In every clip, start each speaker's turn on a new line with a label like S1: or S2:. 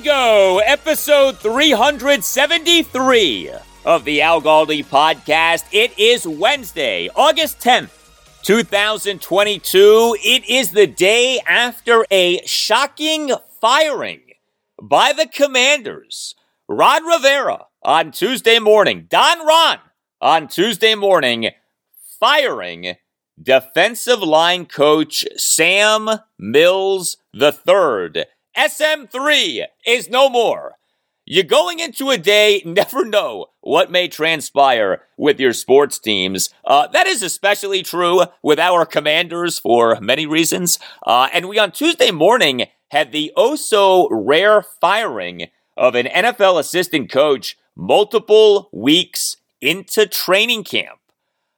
S1: Go, episode 373 of the Al Galdi podcast. It is Wednesday, August 10th, 2022. It is the day after a shocking firing by the Commanders. Ron Rivera on Tuesday morning, Don Ron on Tuesday morning, firing defensive line coach Sam Mills III. SM3 is no more. You're going into a day, never know what may transpire with your sports teams. Uh, that is especially true with our commanders for many reasons. Uh, and we on Tuesday morning had the oh so rare firing of an NFL assistant coach multiple weeks into training camp.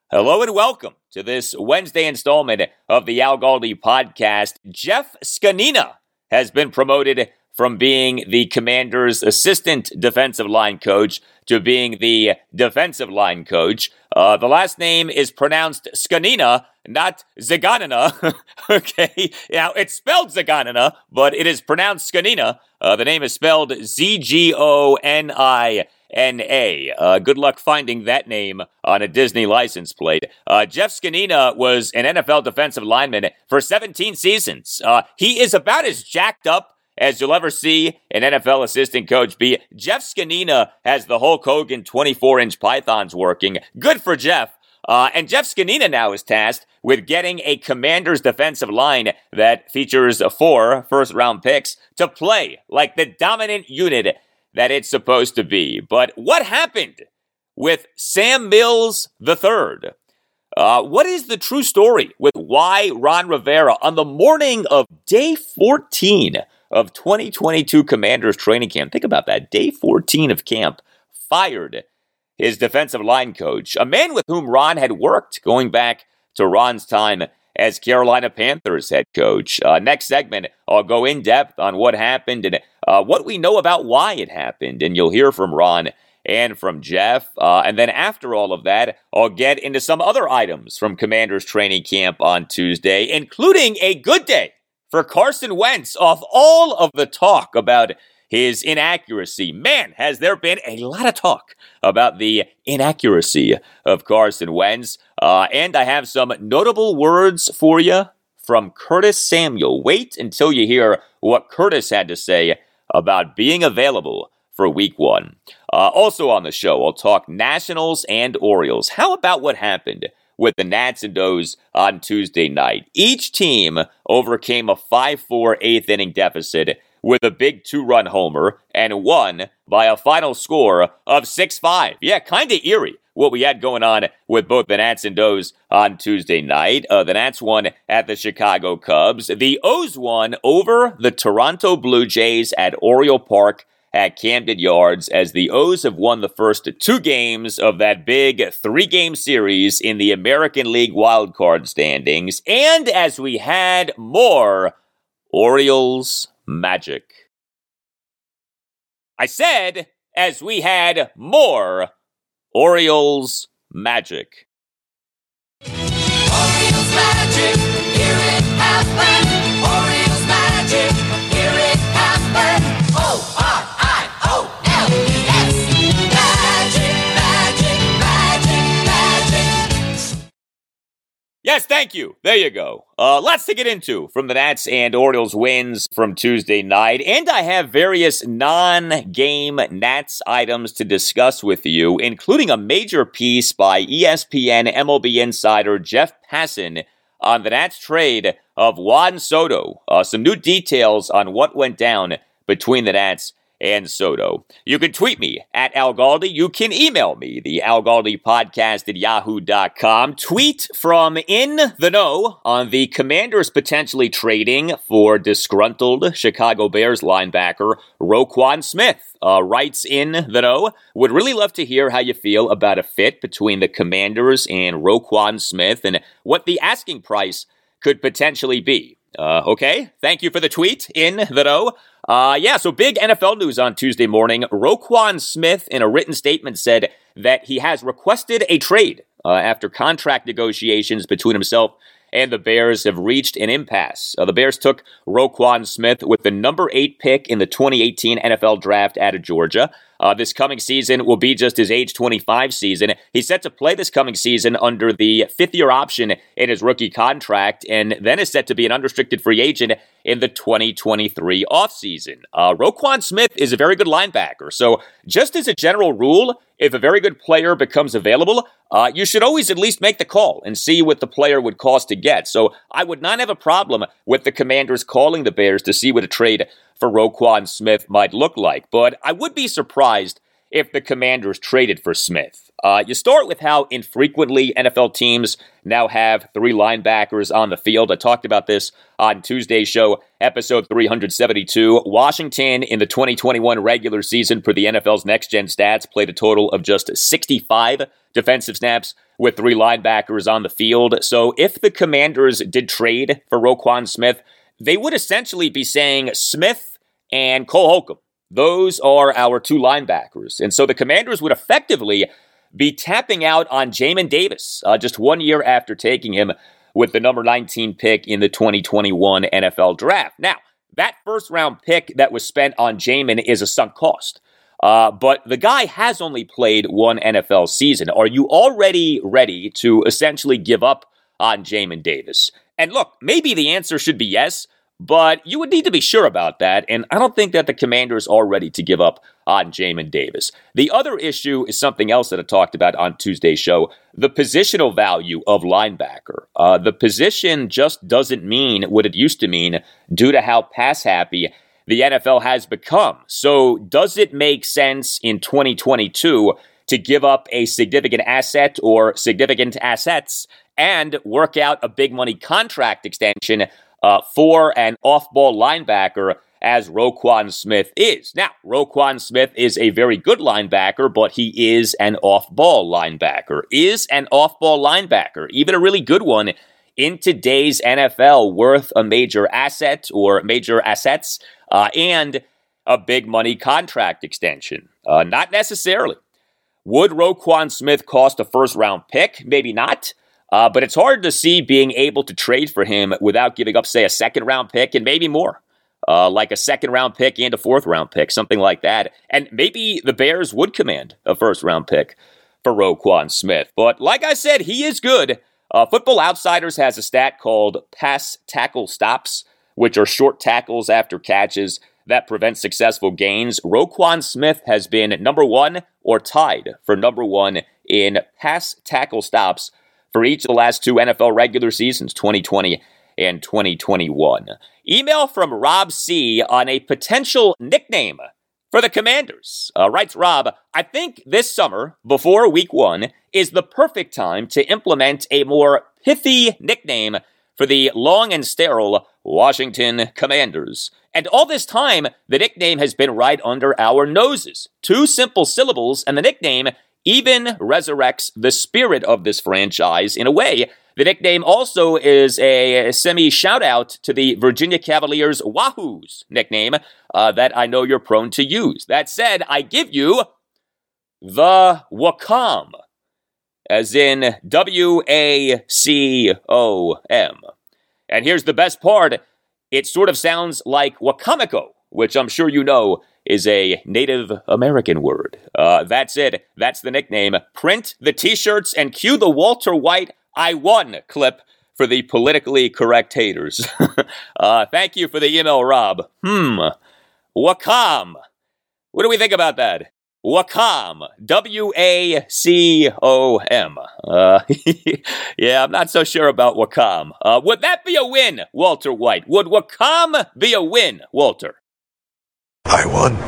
S1: Hello and welcome to this Wednesday installment of the Al Galdi podcast. Jeff Zgonina has been promoted from being the commander's assistant defensive line coach to being the defensive line coach. Uh, the last name is pronounced Zgonina, not Zaganina. okay, now it's spelled Zaganina, but it is pronounced Zgonina. Uh, the name is spelled Z G O N I. N-A. Uh, good luck finding that name on a Disney license plate. Uh, Jeff Zgonina was an NFL defensive lineman for 17 seasons. Uh, he is about as jacked up as you'll ever see an NFL assistant coach be. Jeff Zgonina has the Hulk Hogan 24-inch pythons working. Good for Jeff. Uh, and Jeff Zgonina now is tasked with getting a commander's defensive line that features four first round picks to play like the dominant unit that it's supposed to be. But what happened with Sam Mills III? Uh, what is the true story with why Ron Rivera, on the morning of day 14 of 2022 Commanders training camp, think about that, day 14 of camp, fired his defensive line coach, a man with whom Ron had worked going back to Ron's time as Carolina Panthers head coach. Uh, next segment, I'll go in depth on what happened and uh, what we know about why it happened, and you'll hear from Ron and from Jeff. Uh, and then after all of that, I'll get into some other items from Commanders training camp on Tuesday, including a good day for Carson Wentz off all of the talk about his inaccuracy. Man, has there been a lot of talk about the inaccuracy of Carson Wentz. Uh, and I have some notable words for you from Curtis Samuel. Wait until you hear what Curtis had to say about being available for week one. Uh, also on the show, I'll talk Nationals and Orioles. How about what happened with the Nats and O's on Tuesday night? Each team overcame a 5 4 eighth inning deficit with a big two run homer and won by a final score of 6 5. Yeah, kind of eerie what we had going on with both the Nats and O's on Tuesday night. Uh, the Nats won at the Chicago Cubs. The O's won over the Toronto Blue Jays at Oriole Park at Camden Yards as the O's have won the first two games of that big three game series in the American League wildcard standings. And as we had more Orioles magic. I said, as we had more Orioles Magic.
S2: Orioles magic, it.
S1: Yes, thank you. There you go. Uh, lots to get into from the Nats and Orioles wins from Tuesday night. And I have various non game Nats items to discuss with you, including a major piece by ESPN MLB insider Jeff Passan on the Nats trade of Juan Soto. Uh, some new details on what went down between the Nats and Soto. You can tweet me at Al Galdi. You can email me, the Al Galdi podcast at yahoo.com. Tweet from In the Know on the Commanders potentially trading for disgruntled Chicago Bears linebacker Roquan Smith. Uh, writes In the Know. Would really love to hear how you feel about a fit between the Commanders and Roquan Smith and what the asking price could potentially be. Uh, okay, thank you for the tweet in the know. Uh, yeah, so big NFL news on Tuesday morning. Roquan Smith, in a written statement, said that he has requested a trade uh, after contract negotiations between himself and the Bears have reached an impasse. Uh, the Bears took Roquan Smith with the number eight pick in the 2018 NFL draft out of Georgia. Uh, this coming season will be just his age 25 season. He's set to play this coming season under the fifth year option in his rookie contract, and then is set to be an unrestricted free agent in the 2023 offseason. Uh, Roquan Smith is a very good linebacker, so just as a general rule, if a very good player becomes available, uh, you should always at least make the call and see what the player would cost to get. So I would not have a problem with the Commanders calling the Bears to see what a trade for Roquan Smith might look like, but I would be surprised if the Commanders traded for Smith. Uh, you start with how infrequently NFL teams now have three linebackers on the field. I talked about this on Tuesday's show, episode 372. Washington in the 2021 regular season for the NFL's next gen stats played a total of just 65 defensive snaps with three linebackers on the field. So if the Commanders did trade for Roquan Smith, they would essentially be saying Smith and Cole Holcomb. Those are our two linebackers. And so the Commanders would effectively be tapping out on Jamin Davis uh, just one year after taking him with the number 19 pick in the 2021 NFL draft. Now, that first round pick that was spent on Jamin is a sunk cost. Uh, but the guy has only played one NFL season. Are you already ready to essentially give up on Jamin Davis? And look, maybe the answer should be yes, but you would need to be sure about that, and I don't think that the Commanders are ready to give up on Jamin Davis. The other issue is something else that I talked about on Tuesday's show the positional value of linebacker. Uh, the position just doesn't mean what it used to mean due to how pass happy the NFL has become. So, does it make sense in 2022 to give up a significant asset or significant assets and work out a big money contract extension? Uh, for an off ball linebacker as Roquan Smith is. Now, Roquan Smith is a very good linebacker, but he is an off ball linebacker. Is an off ball linebacker, even a really good one in today's NFL, worth a major asset or major assets uh, and a big money contract extension? Uh, not necessarily. Would Roquan Smith cost a first round pick? Maybe not. Uh, but it's hard to see being able to trade for him without giving up, say, a second round pick and maybe more. Uh, like a second round pick and a fourth round pick, something like that. And maybe the Bears would command a first round pick for Roquan Smith. But like I said, he is good. Uh, Football Outsiders has a stat called pass tackle stops, which are short tackles after catches that prevent successful gains. Roquan Smith has been number one or tied for number one in pass tackle stops for each of the last two NFL regular seasons, 2020 and 2021. Email from Rob C on a potential nickname for the Commanders. Uh, writes Rob, I think this summer, before week one, is the perfect time to implement a more pithy nickname for the long and sterile Washington Commanders. And all this time, the nickname has been right under our noses. Two simple syllables, and the nickname even resurrects the spirit of this franchise in a way. The nickname also is a semi shout out to the Virginia Cavaliers Wahoos nickname uh, that I know you're prone to use. That said, I give you the Wacom, as in W A C O M. And here's the best part it sort of sounds like Wicomico, which I'm sure you know is a Native American word. Uh, that's it. That's the nickname. Print the t shirts and cue the Walter White I won clip for the politically correct haters. uh, thank you for the email, Rob. Hmm. Wacom. What do we think about that? Wacom. W A C O M. Uh, yeah, I'm not so sure about Wacom. Uh, would that be a win, Walter White? Would Wacom be a win, Walter?
S3: I won.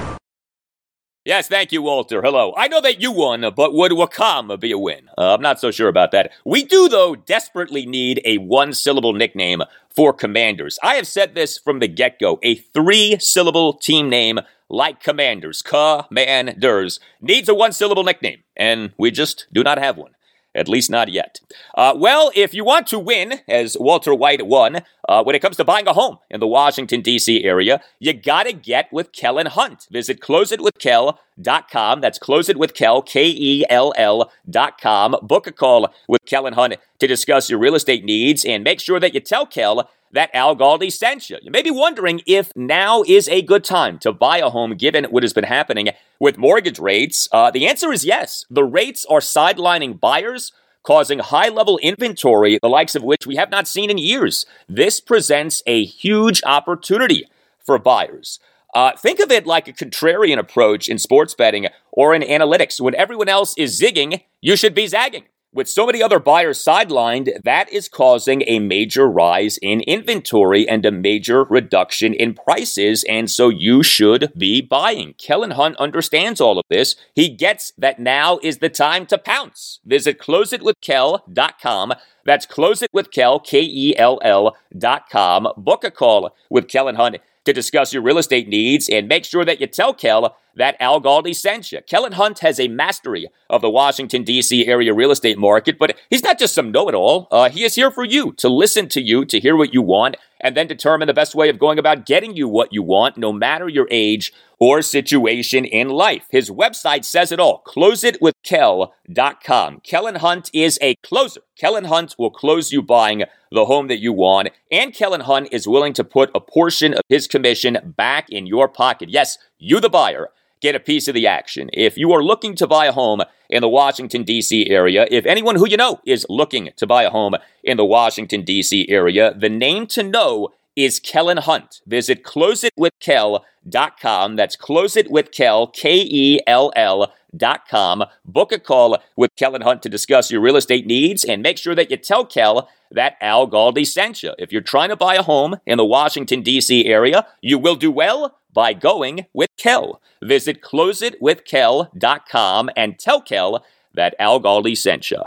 S1: Yes, thank you, Walter. Hello. I know that you won, but would Wacom be a win? Uh, I'm not so sure about that. We do, though, desperately need a one syllable nickname for commanders. I have said this from the get go. A three syllable team name like commanders, commanders, needs a one syllable nickname, and we just do not have one. At least not yet. Uh, well, if you want to win, as Walter White won, uh, when it comes to buying a home in the Washington, D.C. area, you gotta get with Kellen Hunt. Visit closeitwithkel.com. That's closeitwithkel, K-E-L-L dot com. Book a call with Kellen Hunt to discuss your real estate needs and make sure that you tell Kel that Al Galdi sent you. You may be wondering if now is a good time to buy a home given what has been happening with mortgage rates. Uh, the answer is yes. The rates are sidelining buyers, causing high level inventory, the likes of which we have not seen in years. This presents a huge opportunity for buyers. Uh, think of it like a contrarian approach in sports betting or in analytics. When everyone else is zigging, you should be zagging. With so many other buyers sidelined, that is causing a major rise in inventory and a major reduction in prices, and so you should be buying. Kellen Hunt understands all of this. He gets that now is the time to pounce. Visit closeitwithkel.com. That's closeitwithkel. Book a call with Kellen Hunt to discuss your real estate needs and make sure that you tell Kel that Al Galdi sent you. Kellen Hunt has a mastery of the Washington, D.C. area real estate market, but he's not just some know it all. Uh, he is here for you, to listen to you, to hear what you want, and then determine the best way of going about getting you what you want, no matter your age or situation in life. His website says it all closeitwithkel.com. Kellen Hunt is a closer. Kellen Hunt will close you buying the home that you want, and Kellen Hunt is willing to put a portion of his commission back in your pocket. Yes, you, the buyer get a piece of the action. If you are looking to buy a home in the Washington, D.C. area, if anyone who you know is looking to buy a home in the Washington, D.C. area, the name to know is Kellen Hunt. Visit closeitwithkel.com. That's closeitwithkel, K-E-L-L dot com. Book a call with Kellen Hunt to discuss your real estate needs and make sure that you tell Kel that Al Galdi sent you. If you're trying to buy a home in the Washington, D.C. area, you will do well by going with Kel. Visit closeitwithkel.com and tell Kel that Al Galdi sent you.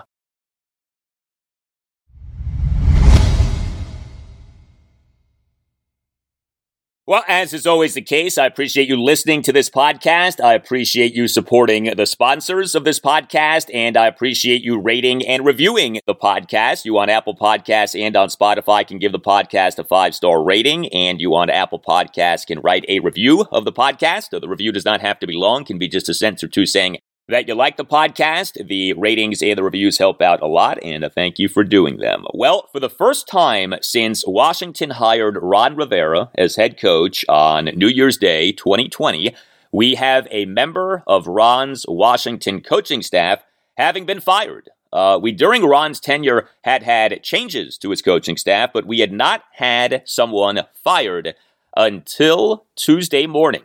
S1: Well, as is always the case, I appreciate you listening to this podcast. I appreciate you supporting the sponsors of this podcast, and I appreciate you rating and reviewing the podcast. You on Apple Podcasts and on Spotify can give the podcast a five star rating, and you on Apple Podcasts can write a review of the podcast. The review does not have to be long; can be just a sentence or two saying that you like the podcast. The ratings and the reviews help out a lot, and thank you for doing them. Well, for the first time since Washington hired Ron Rivera as head coach on New Year's Day 2020, we have a member of Ron's Washington coaching staff having been fired. Uh, we, during Ron's tenure, had had changes to his coaching staff, but we had not had someone fired until Tuesday morning.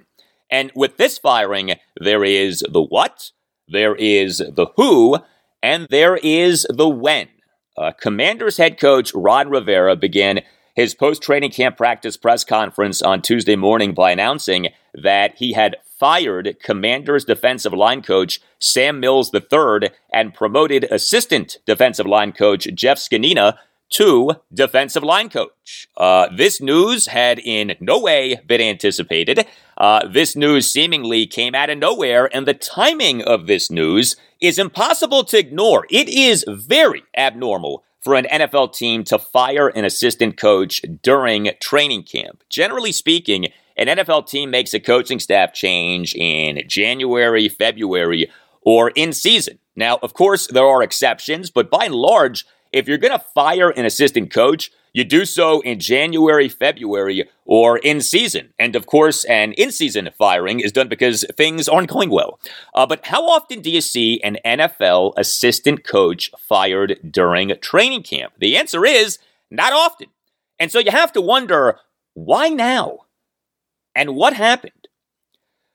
S1: And with this firing, there is the what, there is the who, and there is the when. Uh, Commanders head coach Ron Rivera began his post training camp practice press conference on Tuesday morning by announcing that he had fired Commanders defensive line coach Sam Mills III and promoted assistant defensive line coach Jeff Zgonina to defensive line coach. Uh, this news had in no way been anticipated. Uh, this news seemingly came out of nowhere, and the timing of this news is impossible to ignore. It is very abnormal for an NFL team to fire an assistant coach during training camp. Generally speaking, an NFL team makes a coaching staff change in January, February, or in season. Now, of course, there are exceptions, but by and large, if you're going to fire an assistant coach, you do so in January, February, or in season. And of course, an in season firing is done because things aren't going well. Uh, but how often do you see an NFL assistant coach fired during training camp? The answer is not often. And so you have to wonder why now? And what happened?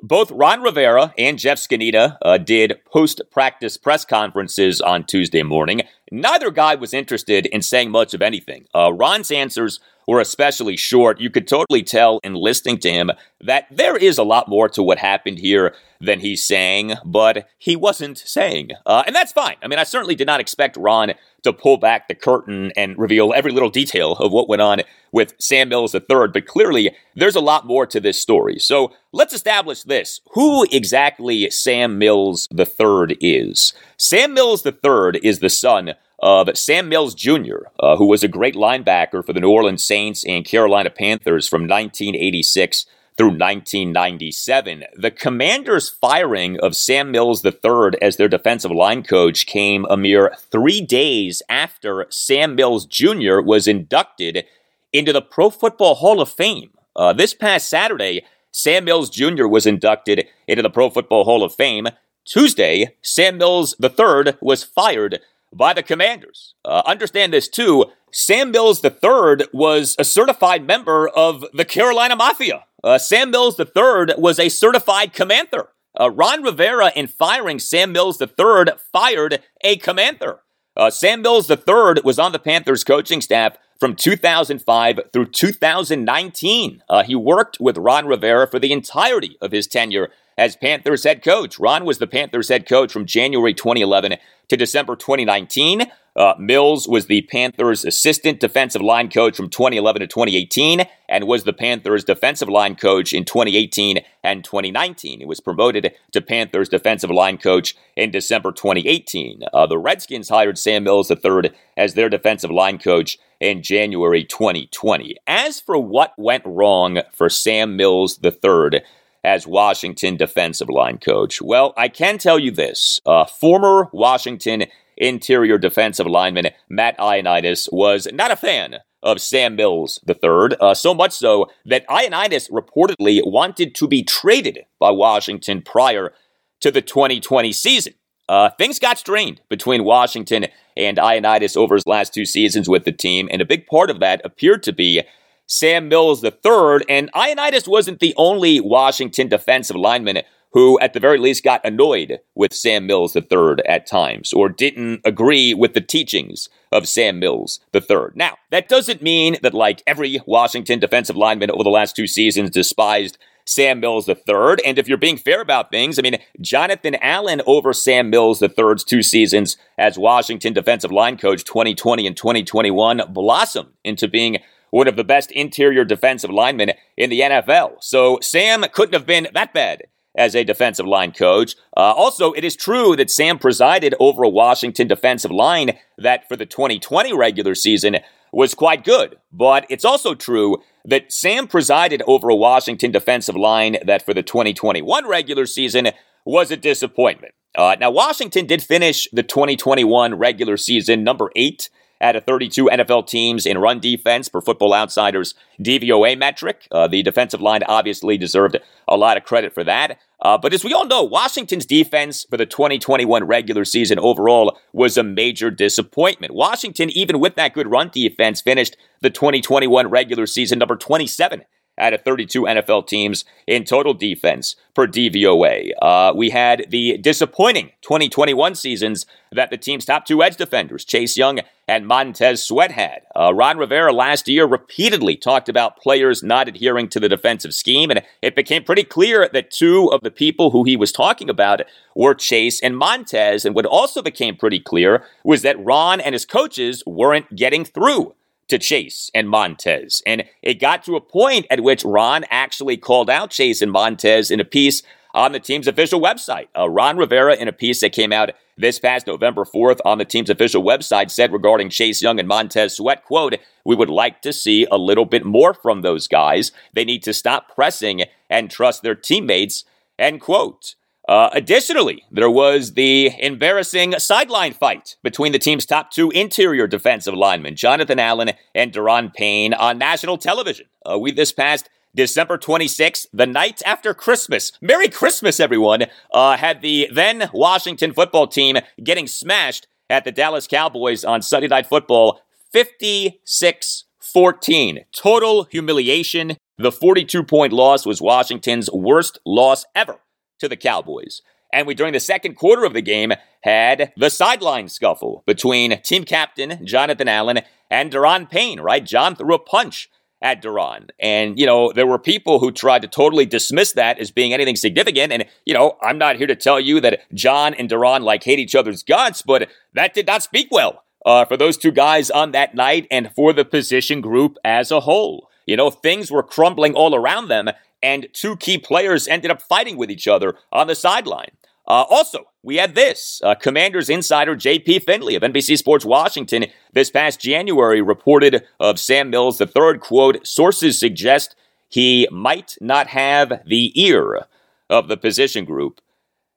S1: Both Ron Rivera and Jeff Zgonina uh, did post practice press conferences on Tuesday morning. Neither guy was interested in saying much of anything. Uh, Ron's answers were especially short. You could totally tell in listening to him that there is a lot more to what happened here than he's saying, but he wasn't saying. Uh, and that's fine. I mean, I certainly did not expect Ron to pull back the curtain and reveal every little detail of what went on with Sam Mills III, but clearly there's a lot more to this story. So let's establish this. Who exactly Sam Mills III is? Sam Mills III is the son of Sam Mills Jr., uh, who was a great linebacker for the New Orleans Saints and Carolina Panthers from 1986 through 1997. The Commanders' firing of Sam Mills III as their defensive line coach came a mere three days after Sam Mills Jr. was inducted into the Pro Football Hall of Fame. Uh, this past Saturday, Sam Mills Jr. was inducted into the Pro Football Hall of Fame. Tuesday, Sam Mills III was fired by the Commanders. Uh, understand this too. Sam Mills III was a certified member of the Carolina Mafia. Uh, Sam Mills III was a certified commander. Uh, Ron Rivera, in firing Sam Mills III, fired a commander. Uh, Sam Mills III was on the Panthers coaching staff from 2005 through 2019. Uh, he worked with Ron Rivera for the entirety of his tenure as Panthers head coach. Ron was the Panthers head coach from January 2011 to December 2019. Uh, Mills was the Panthers assistant defensive line coach from 2011 to 2018 and was the Panthers defensive line coach in 2018 and 2019. He was promoted to Panthers defensive line coach in December 2018. Uh, the Redskins hired Sam Mills III as their defensive line coach in January 2020. As for what went wrong for Sam Mills III, as Washington defensive line coach? Well, I can tell you this. Uh, former Washington interior defensive lineman Matt Ioannidis was not a fan of Sam Mills III, uh, so much so that Ioannidis reportedly wanted to be traded by Washington prior to the 2020 season. Uh, things got strained between Washington and Ioannidis over his last two seasons with the team, and a big part of that appeared to be Sam Mills III. And Ioannidis wasn't the only Washington defensive lineman who, at the very least, got annoyed with Sam Mills III at times or didn't agree with the teachings of Sam Mills III. Now, that doesn't mean that, like, every Washington defensive lineman over the last two seasons despised Sam Mills III. And if you're being fair about things, I mean, Jonathan Allen over Sam Mills III's two seasons as Washington defensive line coach 2020 and 2021 blossomed into being one of the best interior defensive linemen in the NFL. So Sam couldn't have been that bad as a defensive line coach. Uh, also, it is true that Sam presided over a Washington defensive line that for the 2020 regular season was quite good. But it's also true that Sam presided over a Washington defensive line that for the 2021 regular season was a disappointment. Uh, now, Washington did finish the 2021 regular season number eight out of 32 NFL teams in run defense per Football Outsiders DVOA metric. Uh, the defensive line obviously deserved a lot of credit for that. Uh, but as we all know, Washington's defense for the 2021 regular season overall was a major disappointment. Washington, even with that good run defense, finished the 2021 regular season number 27 out of 32 NFL teams in total defense per DVOA. Uh, we had the disappointing 2021 seasons that the team's top two edge defenders, Chase Young and Montez Sweat, had. Uh, Ron Rivera last year repeatedly talked about players not adhering to the defensive scheme, and it became pretty clear that two of the people who he was talking about were Chase and Montez. And what also became pretty clear was that Ron and his coaches weren't getting through to Chase and Montez. And it got to a point at which Ron actually called out Chase and Montez in a piece on the team's official website. Uh, Ron Rivera, in a piece that came out this past November 4th on the team's official website, said regarding Chase Young and Montez Sweat, quote, we would like to see a little bit more from those guys. They need to stop pressing and trust their teammates, end quote. Uh, additionally, there was the embarrassing sideline fight between the team's top two interior defensive linemen, Jonathan Allen and Daron Payne, on national television. Uh, we this past December 26th, the night after Christmas. Merry Christmas, everyone. Uh, had the then Washington football team getting smashed at the Dallas Cowboys on Sunday Night Football 56 14. Total humiliation. The 42 point loss was Washington's worst loss ever to the Cowboys. And we, during the second quarter of the game, had the sideline scuffle between team captain Jonathan Allen and Daron Payne, right? John threw a punch at Daron. And, you know, there were people who tried to totally dismiss that as being anything significant. And, you know, I'm not here to tell you that John and Daron like hate each other's guts, but that did not speak well uh, for those two guys on that night and for the position group as a whole. You know, things were crumbling all around them, and two key players ended up fighting with each other on the sideline. Uh, also, we had this. Uh, Commanders insider J.P. Finley of NBC Sports Washington this past January reported of Sam Mills the third quote, sources suggest he might not have the ear of the position group,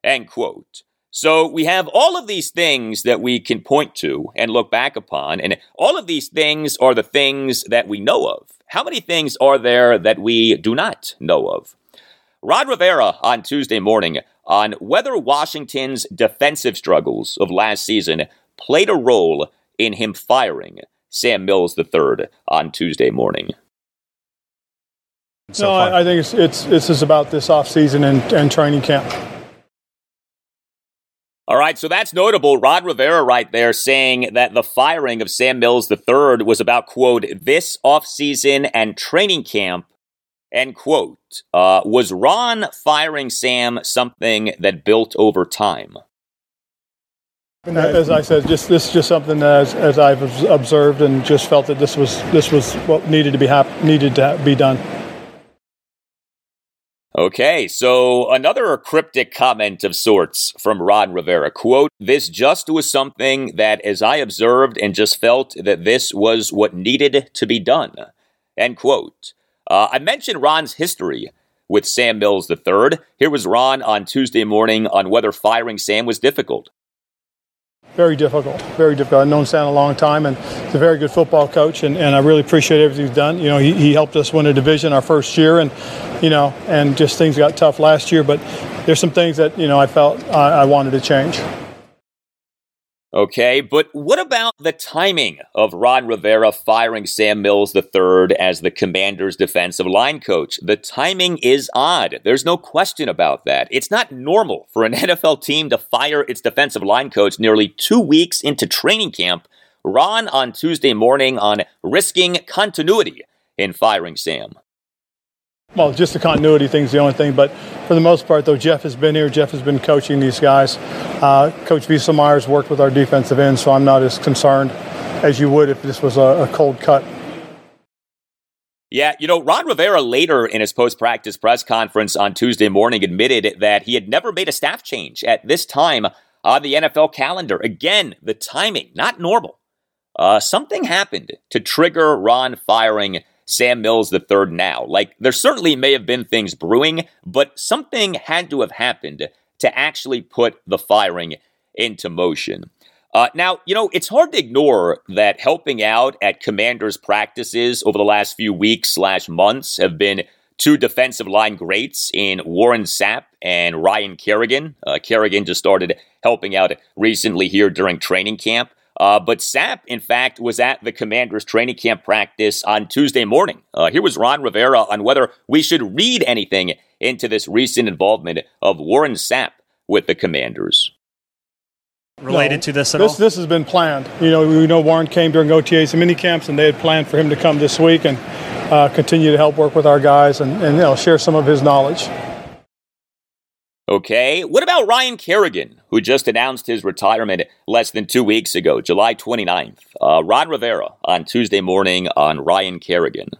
S1: end quote. So we have all of these things that we can point to and look back upon, and all of these things are the things that we know of. How many things are there that we do not know of? Ron Rivera on Tuesday morning on whether Washington's defensive struggles of last season played a role in him firing Sam Mills III on Tuesday morning.
S4: So no, I, I, think it's, it's, it's about this offseason and, and training camp.
S1: All right, so that's notable. Ron Rivera right there saying that the firing of Sam Mills III was about, quote, this offseason and training camp, end quote. Uh, was Ron firing Sam something that built over time?
S4: As I said, just this is just something as, as I've observed and just felt that this was this was what needed to be hap- needed to be done.
S1: Okay, so another cryptic comment of sorts from Ron Rivera. Quote, this just was something that, as I observed and just felt that this was what needed to be done. End quote. Uh, I mentioned Ron's history with Sam Mills III. Here was Ron on Tuesday morning on whether firing Sam was difficult.
S4: Very difficult, very difficult. I've known Sam a long time, and he's a very good football coach, and, and I really appreciate everything he's done. You know, he, he helped us win a division our first year, and you know, and just things got tough last year. But there's some things that you know I felt I, I wanted to change.
S1: Okay, but what about the timing of Ron Rivera firing Sam Mills III as the Commanders' defensive line coach? The timing is odd. There's no question about that. It's not normal for an NFL team to fire its defensive line coach nearly two weeks into training camp. Ron on Tuesday morning on risking continuity in firing Sam.
S4: Well, just the continuity thing is the only thing, but for the most part, though, Jeff has been here. Jeff has been coaching these guys. Uh, Coach Wieselmeyer's worked with our defensive end, so I'm not as concerned as you would if this was a, a cold cut.
S1: Yeah, you know, Ron Rivera later in his post practice press conference on Tuesday morning admitted that he had never made a staff change at this time on the NFL calendar. Again, the timing, not normal. Uh, something happened to trigger Ron firing Sam Mills the third now. Like, there certainly may have been things brewing, but something had to have happened to actually put the firing into motion. Uh, now, you know, it's hard to ignore that helping out at commanders' practices over the last few weeks slash months have been two defensive line greats in Warren Sapp and Ryan Kerrigan. Uh, Kerrigan just started helping out recently here during training camp. Uh, but Sapp, in fact, was at the Commanders training camp practice on Tuesday morning. Uh, here was Ron Rivera on whether we should read anything into this recent involvement of Warren Sapp with the Commanders.
S5: Related no, to this at
S4: this,
S5: all?
S4: This has been planned. You know, we know Warren came during OTAs and mini camps, and they had planned for him to come this week and uh, continue to help work with our guys and, and you know, share some of his knowledge.
S1: Okay, what about Ryan Kerrigan, who just announced his retirement less than two weeks ago, July 29th? Uh, Ron Rivera on Tuesday morning on Ryan Kerrigan.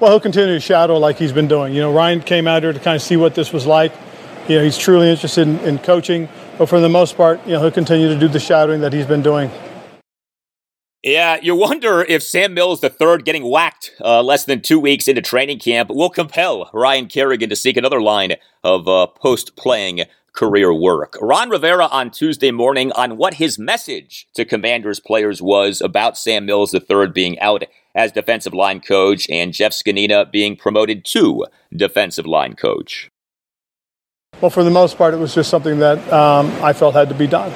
S4: Well, he'll continue to shadow like he's been doing. You know, Ryan came out here to kind of see what this was like. You know, he's truly interested in, in coaching, but for the most part, you know, he'll continue to do the shadowing that he's been doing.
S1: Yeah, you wonder if Sam Mills III getting whacked uh, less than two weeks into training camp will compel Ryan Kerrigan to seek another line of uh, post playing career work. Ron Rivera on Tuesday morning on what his message to Commanders players was about Sam Mills III being out as defensive line coach and Jeff Zgonina being promoted to defensive line coach.
S4: Well, for the most part, it was just something that um, I felt had to be done.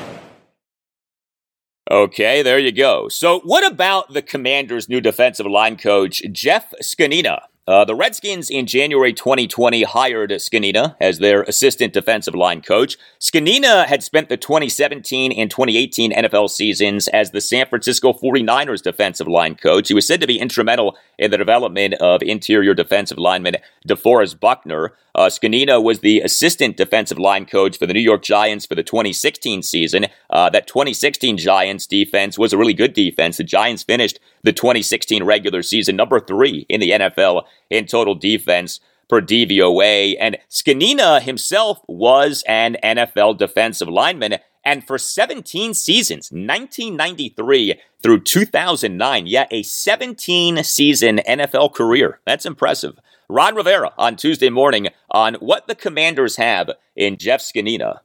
S1: Okay, there you go. So, what about the Commanders' new defensive line coach, Jeff Zgonina? Uh, the Redskins in January 2020 hired Zgonina as their assistant defensive line coach. Zgonina had spent the 2017 and 2018 NFL seasons as the San Francisco 49ers defensive line coach. He was said to be instrumental in the development of interior defensive lineman DeForest Buckner. Uh, Zgonina was the assistant defensive line coach for the New York Giants for the 2016 season. Uh, that 2016 Giants defense was a really good defense. The Giants finished the 2016 regular season number three in the NFL in total defense per DVOA. And Zgonina himself was an NFL defensive lineman. And for 17 seasons, 1993 through 2009, yeah, a 17 season NFL career. That's impressive. Ron Rivera on Tuesday morning on what the commanders have in Jeff Zgonina.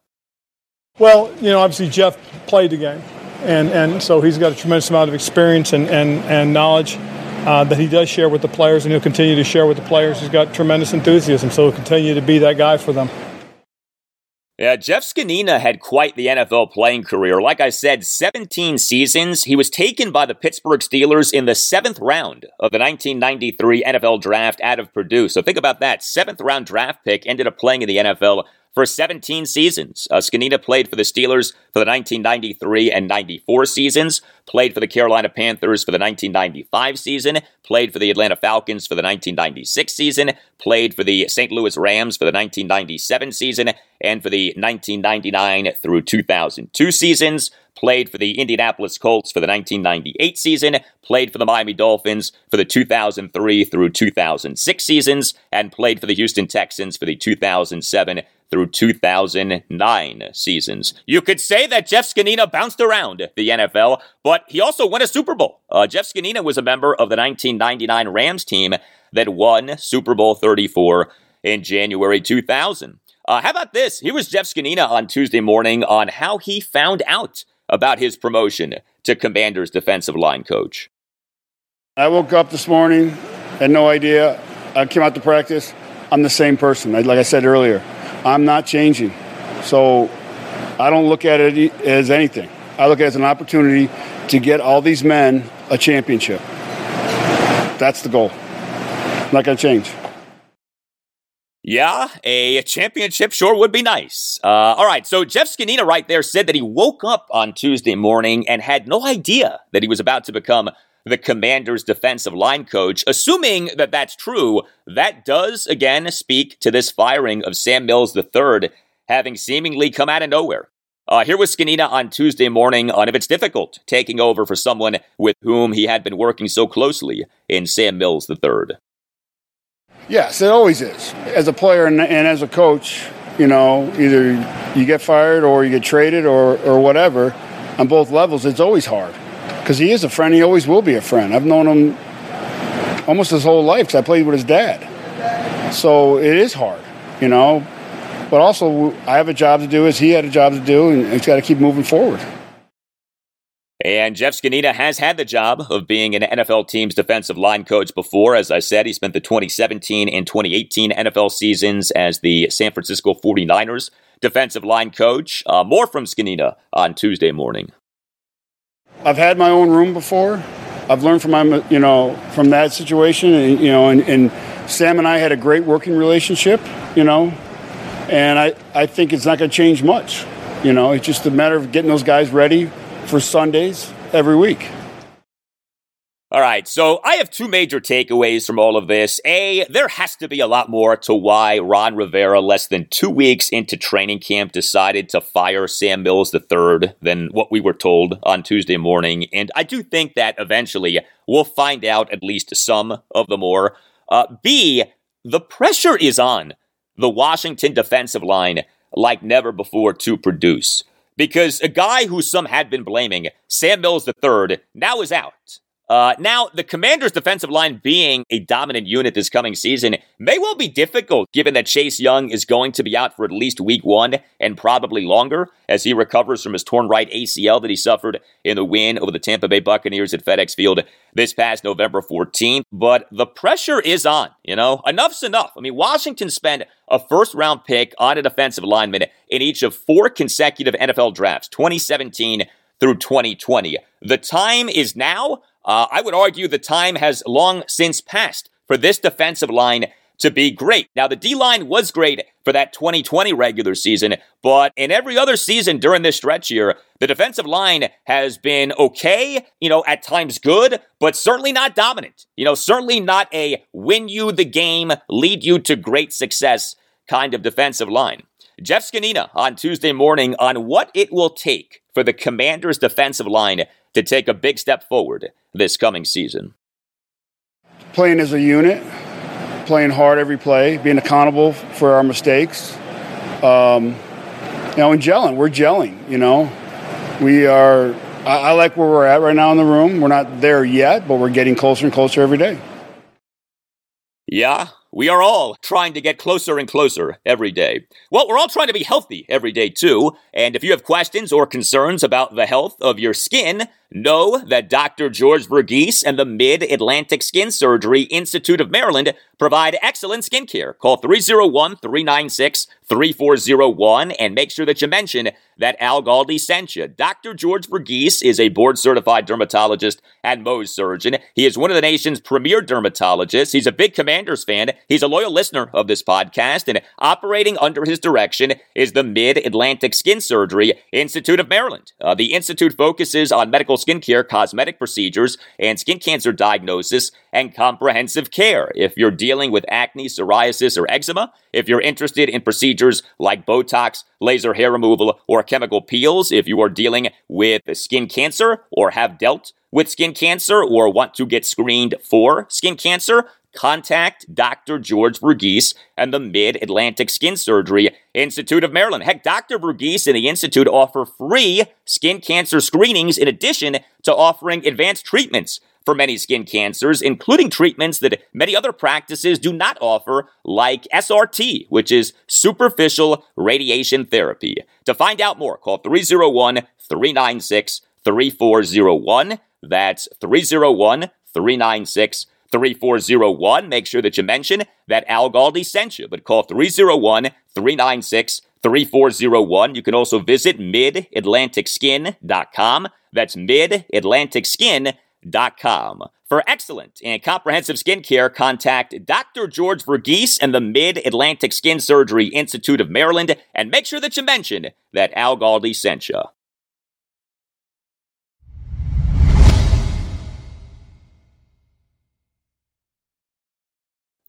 S4: Well, you know, obviously Jeff played the game, and, and so he's got a tremendous amount of experience and, and, and knowledge uh, that he does share with the players, and he'll continue to share with the players. He's got tremendous enthusiasm, so he'll continue to be that guy for them.
S1: Yeah, Jeff Zgonina had quite the NFL playing career. Like I said, 17 seasons. He was taken by the Pittsburgh Steelers in the seventh round of the 1993 NFL draft out of Purdue. So think about that. Seventh round draft pick ended up playing in the NFL for 17 seasons. Uh, Zgonina played for the Steelers for the 1993 and 94 seasons, played for the Carolina Panthers for the 1995 season, played for the Atlanta Falcons for the 1996 season, played for the St. Louis Rams for the 1997 season, and for the 1999 through 2002 seasons, played for the Indianapolis Colts for the 1998 season, played for the Miami Dolphins for the 2003 through 2006 seasons, and played for the Houston Texans for the 2007 through 2009 seasons. You could say that Jeff Zgonina bounced around the NFL, but he also won a Super Bowl. Uh, Jeff Zgonina was a member of the 1999 Rams team that won Super Bowl 34 in January 2000. Uh, how about this? Here was Jeff Zgonina on Tuesday morning on how he found out about his promotion to Commanders defensive line coach.
S6: I woke up this morning, had no idea. I came out to practice. I'm the same person. Like I said earlier, I'm not changing. So I don't look at it as anything. I look at it as an opportunity to get all these men a championship. That's the goal. not going to change.
S1: Yeah, a championship sure would be nice. Uh, all right, so Jeff Zgonina right there said that he woke up on Tuesday morning and had no idea that he was about to become the commander's defensive line coach. Assuming that that's true, that does again speak to this firing of Sam Mills III having seemingly come out of nowhere. Uh, here was Zgonina on Tuesday morning on if it's difficult taking over for someone with whom he had been working so closely in Sam Mills III.
S6: Yes, it always is. As a player and, and as a coach, you know, either you get fired or you get traded or, or whatever. On both levels, it's always hard because he is a friend. He always will be a friend. I've known him almost his whole life because I played with his dad. So it is hard, you know. But also, I have a job to do as he had a job to do, and he's got to keep moving forward.
S1: And Jeff Zgonina has had the job of being an NFL team's defensive line coach before. As I said, he spent the 2017 and 2018 NFL seasons as the San Francisco 49ers defensive line coach. Uh, more from Zgonina on Tuesday morning.
S6: I've had my own room before. I've learned from my, you know, from that situation, and you know, and, and Sam and I had a great working relationship, you know, and I, I think it's not going to change much. You know, it's just a matter of getting those guys ready for Sundays every week.
S1: All right, so I have two major takeaways from all of this. A, there has to be a lot more to why Ron Rivera, less than two weeks into training camp, decided to fire Sam Mills III than what we were told on Tuesday morning. And I do think that eventually we'll find out at least some of the more. Uh, B, the pressure is on the Washington defensive line like never before to produce. Because a guy who some had been blaming, Sam Mills III, now is out. Uh, now, the Commanders' defensive line being a dominant unit this coming season may well be difficult given that Chase Young is going to be out for at least week one and probably longer as he recovers from his torn right ACL that he suffered in the win over the Tampa Bay Buccaneers at FedEx Field this past November 14th. But the pressure is on, you know? Enough's enough. I mean, Washington spent a first round pick on a defensive lineman in each of four consecutive NFL drafts, 2017 through 2020. The time is now. Uh, I would argue the time has long since passed for this defensive line to be great. Now, the D line was great for that 2020 regular season, but in every other season during this stretch here, the defensive line has been okay, you know, at times good, but certainly not dominant. You know, certainly not a win you the game, lead you to great success kind of defensive line. Jeff Zgonina on Tuesday morning on what it will take for the Commanders' defensive line to take a big step forward this coming season.
S6: Playing as a unit, playing hard every play, being accountable for our mistakes. Um, you know, and gelling. We're gelling. You know, we are. I, I like where we're at right now in the room. We're not there yet, but we're getting closer and closer every day.
S1: Yeah, we are all trying to get closer and closer every day. Well, we're all trying to be healthy every day too. And if you have questions or concerns about the health of your skin, know that Dr. George Verghese and the Mid Atlantic Skin Surgery Institute of Maryland provide excellent skincare. Call 301 396 3401 and make sure that you mention that Al Galdi sent you. Dr. George Verghese is a board certified dermatologist and Mohs surgeon. He is one of the nation's premier dermatologists. He's a big Commanders fan. He's a loyal listener of this podcast, and operating under his direction is the Mid Atlantic Skin Surgery Institute of Maryland. Uh, the Institute focuses on medical skincare, cosmetic procedures, and skin cancer diagnosis and comprehensive care. If you're dealing with acne, psoriasis, or eczema, if you're interested in procedures like Botox, laser hair removal, or chemical peels, if you are dealing with skin cancer or have dealt with skin cancer or want to get screened for skin cancer, contact Dr. George Verghese and the Mid Atlantic Skin Surgery Institute of Maryland. Heck, Dr. Verghese and the Institute offer free skin cancer screenings in addition to offering advanced treatments for many skin cancers, including treatments that many other practices do not offer, like SRT, which is superficial radiation therapy. To find out more, call 301 396 3401. That's 301 396 3401. Make sure that you mention that Al Galdi sent you, but call 301 396 3401. You can also visit midatlanticskin.com. That's midatlanticskin.com. For excellent and comprehensive skincare, contact Dr. George Verghese and the Mid Atlantic Skin Surgery Institute of Maryland and make sure that you mention that Al Galdi sent you.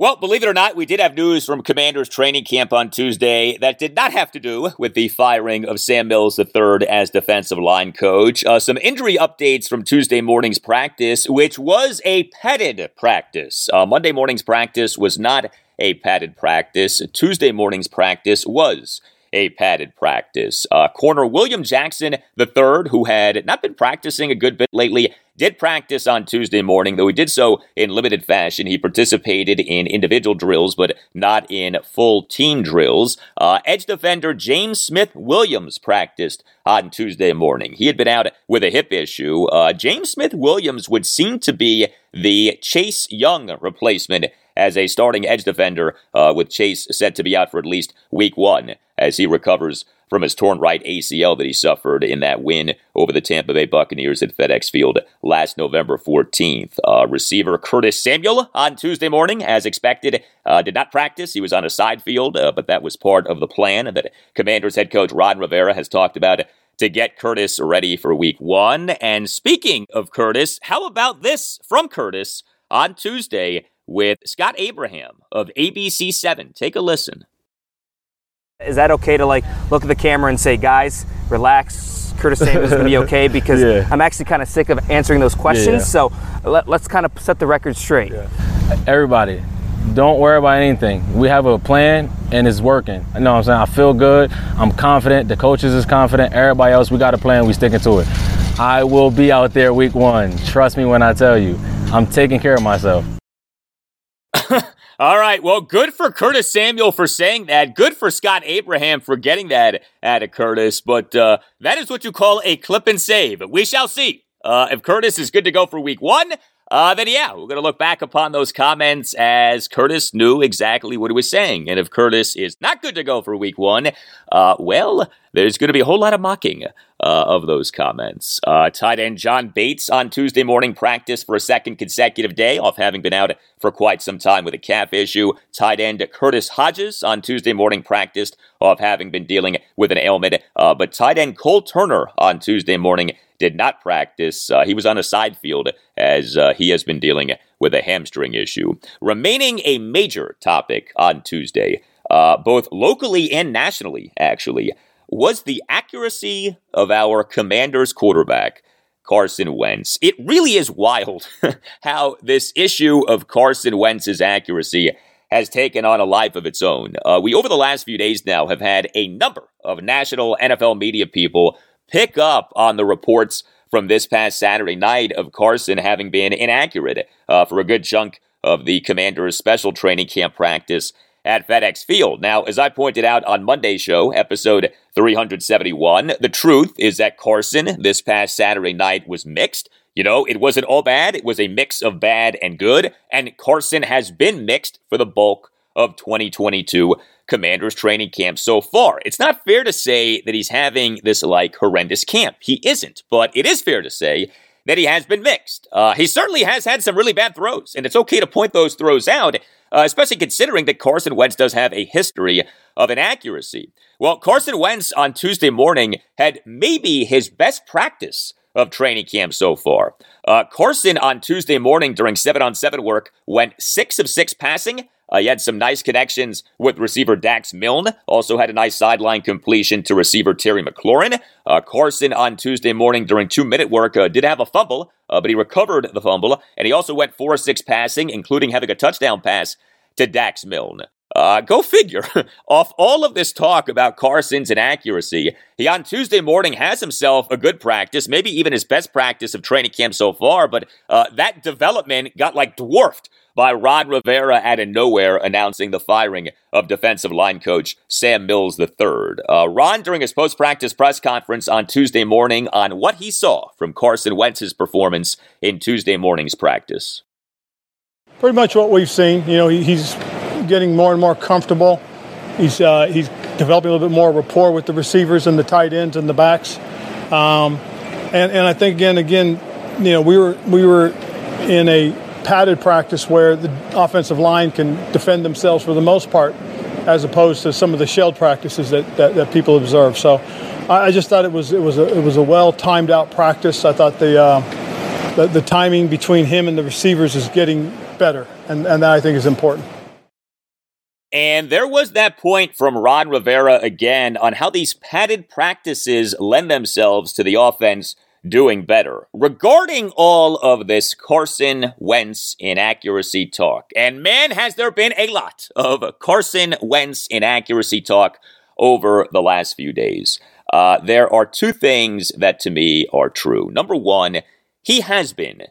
S1: Well, believe it or not, we did have news from Commanders training camp on Tuesday that did not have to do with the firing of Sam Mills III as defensive line coach. Uh, some injury updates from Tuesday morning's practice, which was a padded practice. Uh, Monday morning's practice was not a padded practice. Tuesday morning's practice was a padded practice. Uh, corner William Jackson III, who had not been practicing a good bit lately, did practice on Tuesday morning, though he did so in limited fashion. He participated in individual drills, but not in full team drills. Uh, edge defender James Smith Williams practiced on Tuesday morning. He had been out with a hip issue. Uh, James Smith Williams would seem to be the Chase Young replacement as a starting edge defender, uh, with Chase set to be out for at least week one as he recovers from his torn right ACL that he suffered in that win over the Tampa Bay Buccaneers at FedEx Field last November 14th. Uh, receiver Curtis Samuel on Tuesday morning, as expected, uh, did not practice. He was on a side field, uh, but that was part of the plan that Commanders head coach Ron Rivera has talked about to get Curtis ready for week one. And speaking of Curtis, how about this from Curtis on Tuesday with Scott Abraham of ABC7? Take a listen.
S7: Is that okay to like look at the camera and say, guys, relax? Curtis Samuel's gonna be okay because
S8: Yeah.
S7: I'm actually kind of sick of answering those questions.
S8: Yeah.
S7: So let, us kind of set the record straight.
S8: Everybody, don't worry about anything. We have a plan and it's working. You know what I'm saying? I feel good. I'm confident. The coaches is confident. Everybody else, we got a plan. We sticking to it. I will be out there week one. Trust me when I tell you. I'm taking care of myself.
S1: All right. Well, good for Curtis Samuel for saying that. Good for Scott Abraham for getting that out of Curtis. But uh, that is what you call a clip and save. We shall see. Uh, if Curtis is good to go for week one, uh, then yeah, we're going to look back upon those comments as Curtis knew exactly what he was saying. And if Curtis is not good to go for week one, uh, well, there's going to be a whole lot of mocking uh, of those comments. Uh, tight end John Bates on Tuesday morning practice for a second consecutive day off having been out for quite some time with a calf issue. Tight end Curtis Hodges on Tuesday morning practiced off having been dealing with an ailment. Uh, but tight end Cole Turner on Tuesday morning did not practice. Uh, he was on a side field as uh, he has been dealing with a hamstring issue. Remaining a major topic on Tuesday, uh, both locally and nationally, actually, was the accuracy of our commander's quarterback. Carson Wentz. It really is wild how this issue of Carson Wentz's accuracy has taken on a life of its own. Uh, we, over the last few days now, have had a number of national NFL media people pick up on the reports from this past Saturday night of Carson having been inaccurate uh, for a good chunk of the commander's special training camp practice at FedEx Field. Now, as I pointed out on Monday's show, episode 371, the truth is that Carson this past Saturday night was mixed. You know, it wasn't all bad, it was a mix of bad and good, and Carson has been mixed for the bulk of 2022 Commanders training camp so far. It's not fair to say that he's having this like horrendous camp. He isn't, but it is fair to say that he has been mixed. Uh, he certainly has had some really bad throws, and it's okay to point those throws out, uh, especially considering that Carson Wentz does have a history of inaccuracy. Well, Carson Wentz on Tuesday morning had maybe his best practice of training camp so far. Uh, Carson on Tuesday morning during 7 on 7 work went 6 of 6 passing uh, he had some nice connections with receiver Dax Milne. Also had a nice sideline completion to receiver Terry McLaurin. Uh, Carson on Tuesday morning during two minute work uh, did have a fumble, uh, but he recovered the fumble. And he also went 4 6 passing, including having a touchdown pass to Dax Milne. Uh, go figure. Off all of this talk about Carson's inaccuracy, he on Tuesday morning has himself a good practice, maybe even his best practice of training camp so far, but uh, that development got like dwarfed by Ron Rivera out of nowhere announcing the firing of defensive line coach Sam Mills III. Uh, Ron, during his post practice press conference on Tuesday morning, on what he saw from Carson Wentz's performance in Tuesday morning's practice.
S4: Pretty much what we've seen. You know, he, he's getting more and more comfortable. He's uh, he's developing a little bit more rapport with the receivers and the tight ends and the backs. Um, and and I think again again, you know, we were we were in a padded practice where the offensive line can defend themselves for the most part, as opposed to some of the shelled practices that, that, that people observe. So I, I, just thought it was it was a, it was a well timed out practice. I thought the, uh, the, the timing between him and the receivers is getting better, and, and that I think is important.
S1: And there was that point from Ron Rivera again on how these padded practices lend themselves to the offense doing better. Regarding all of this Carson Wentz inaccuracy talk, and man, has there been a lot of Carson Wentz inaccuracy talk over the last few days. Uh, there are two things that to me are true. Number one, he has been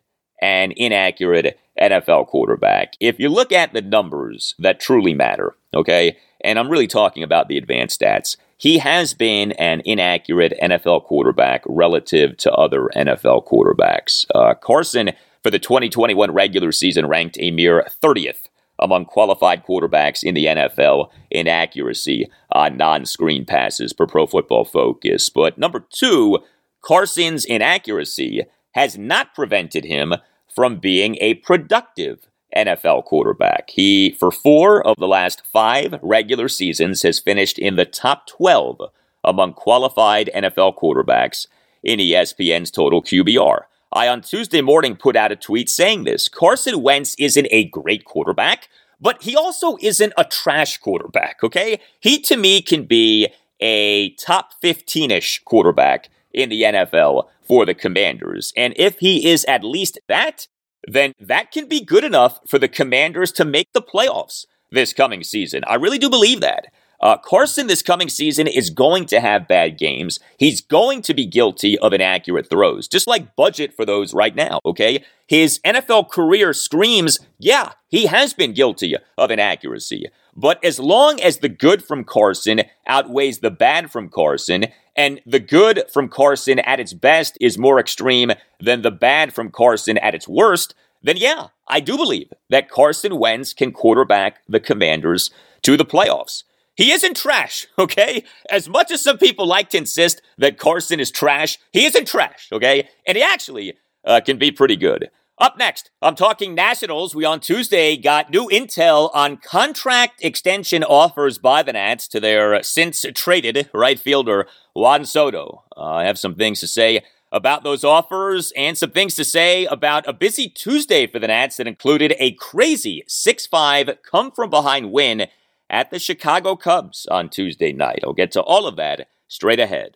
S1: an inaccurate NFL quarterback. If you look at the numbers that truly matter, okay, and I'm really talking about the advanced stats, he has been an inaccurate NFL quarterback relative to other NFL quarterbacks. Uh, Carson, for the 2021 regular season, ranked a mere 30th among qualified quarterbacks in the NFL in accuracy on non screen passes per pro football focus. But number two, Carson's inaccuracy has not prevented him from being a productive NFL quarterback. He, for four of the last five regular seasons, has finished in the top 12 among qualified NFL quarterbacks in ESPN's total QBR. I, on Tuesday morning, put out a tweet saying this Carson Wentz isn't a great quarterback, but he also isn't a trash quarterback, okay? He, to me, can be a top 15 ish quarterback in the NFL for the Commanders. And if he is at least that, then that can be good enough for the Commanders to make the playoffs this coming season. I really do believe that. Uh, Carson this coming season is going to have bad games. He's going to be guilty of inaccurate throws, just like budget for those right now, okay? His NFL career screams, yeah, he has been guilty of inaccuracy. But as long as the good from Carson outweighs the bad from Carson, and the good from Carson at its best is more extreme than the bad from Carson at its worst, then yeah, I do believe that Carson Wentz can quarterback the Commanders to the playoffs. He isn't trash, okay? As much as some people like to insist that Carson is trash, he isn't trash, okay? And he actually uh, can be pretty good. Up next, I'm talking Nationals. We on Tuesday got new intel on contract extension offers by the Nats to their since traded right fielder Juan Soto. Uh, I have some things to say about those offers and some things to say about a busy Tuesday for the Nats that included a crazy 6 5 come from behind win at the Chicago Cubs on Tuesday night. I'll get to all of that straight ahead.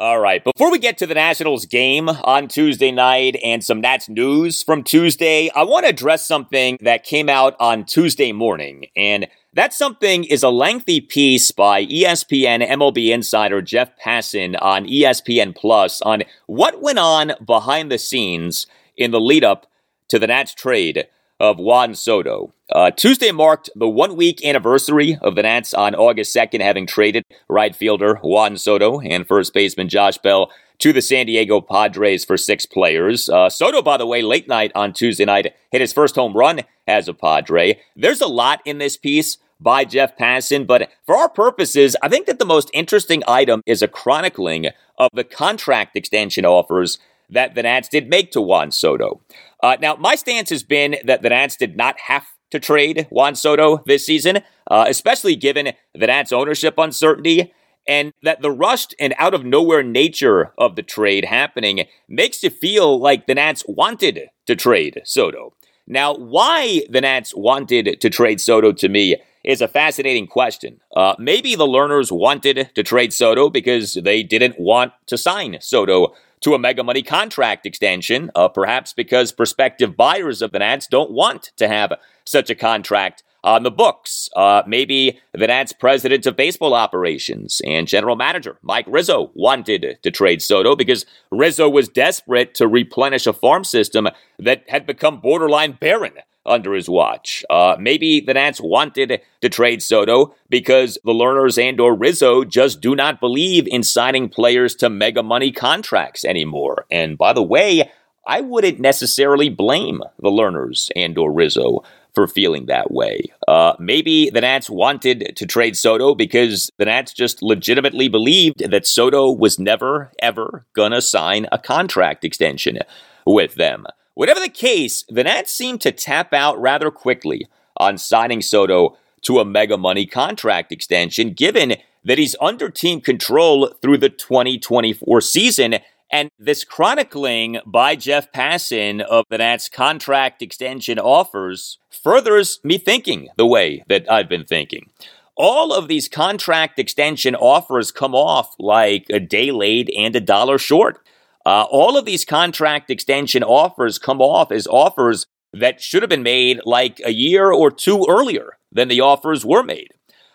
S1: All right. Before we get to the Nationals game on Tuesday night and some Nats news from Tuesday, I want to address something that came out on Tuesday morning. And that something is a lengthy piece by ESPN MLB insider Jeff Passan on ESPN Plus on what went on behind the scenes in the lead up to the Nats trade of Juan Soto. Uh, Tuesday marked the one week anniversary of the Nats on August 2nd, having traded right fielder Juan Soto and first baseman Josh Bell to the San Diego Padres for six players. Uh, Soto, by the way, late night on Tuesday night, hit his first home run as a Padre. There's a lot in this piece by Jeff Passan, but for our purposes, I think that the most interesting item is a chronicling of the contract extension offers that the Nats did make to Juan Soto. Uh, now, my stance has been that the Nats did not have to trade Juan Soto this season, uh, especially given the Nats' ownership uncertainty, and that the rushed and out of nowhere nature of the trade happening makes you feel like the Nats wanted to trade Soto. Now, why the Nats wanted to trade Soto to me is a fascinating question. Uh, maybe the Lerners wanted to trade Soto because they didn't want to sign Soto to a mega money contract extension, uh, perhaps because prospective buyers of the Nats don't want to have such a contract on the books. Uh, maybe the Nats president of baseball operations and general manager Mike Rizzo wanted to trade Soto because Rizzo was desperate to replenish a farm system that had become borderline barren under his watch. Uh, maybe the Nats wanted to trade Soto because the Lerners and or Rizzo just do not believe in signing players to mega money contracts anymore. And by the way, I wouldn't necessarily blame the Lerners and or Rizzo for feeling that way. Uh, maybe the Nats wanted to trade Soto because the Nats just legitimately believed that Soto was never, ever going to sign a contract extension with them. Whatever the case, the Nats seemed to tap out rather quickly on signing Soto to a mega money contract extension, given that he's under team control through the 2024 season. And this chronicling by Jeff Passan of the Nats contract extension offers furthers me thinking the way that I've been thinking. All of these contract extension offers come off like a day late and a dollar short. Uh, all of these contract extension offers come off as offers that should have been made like a year or two earlier than the offers were made.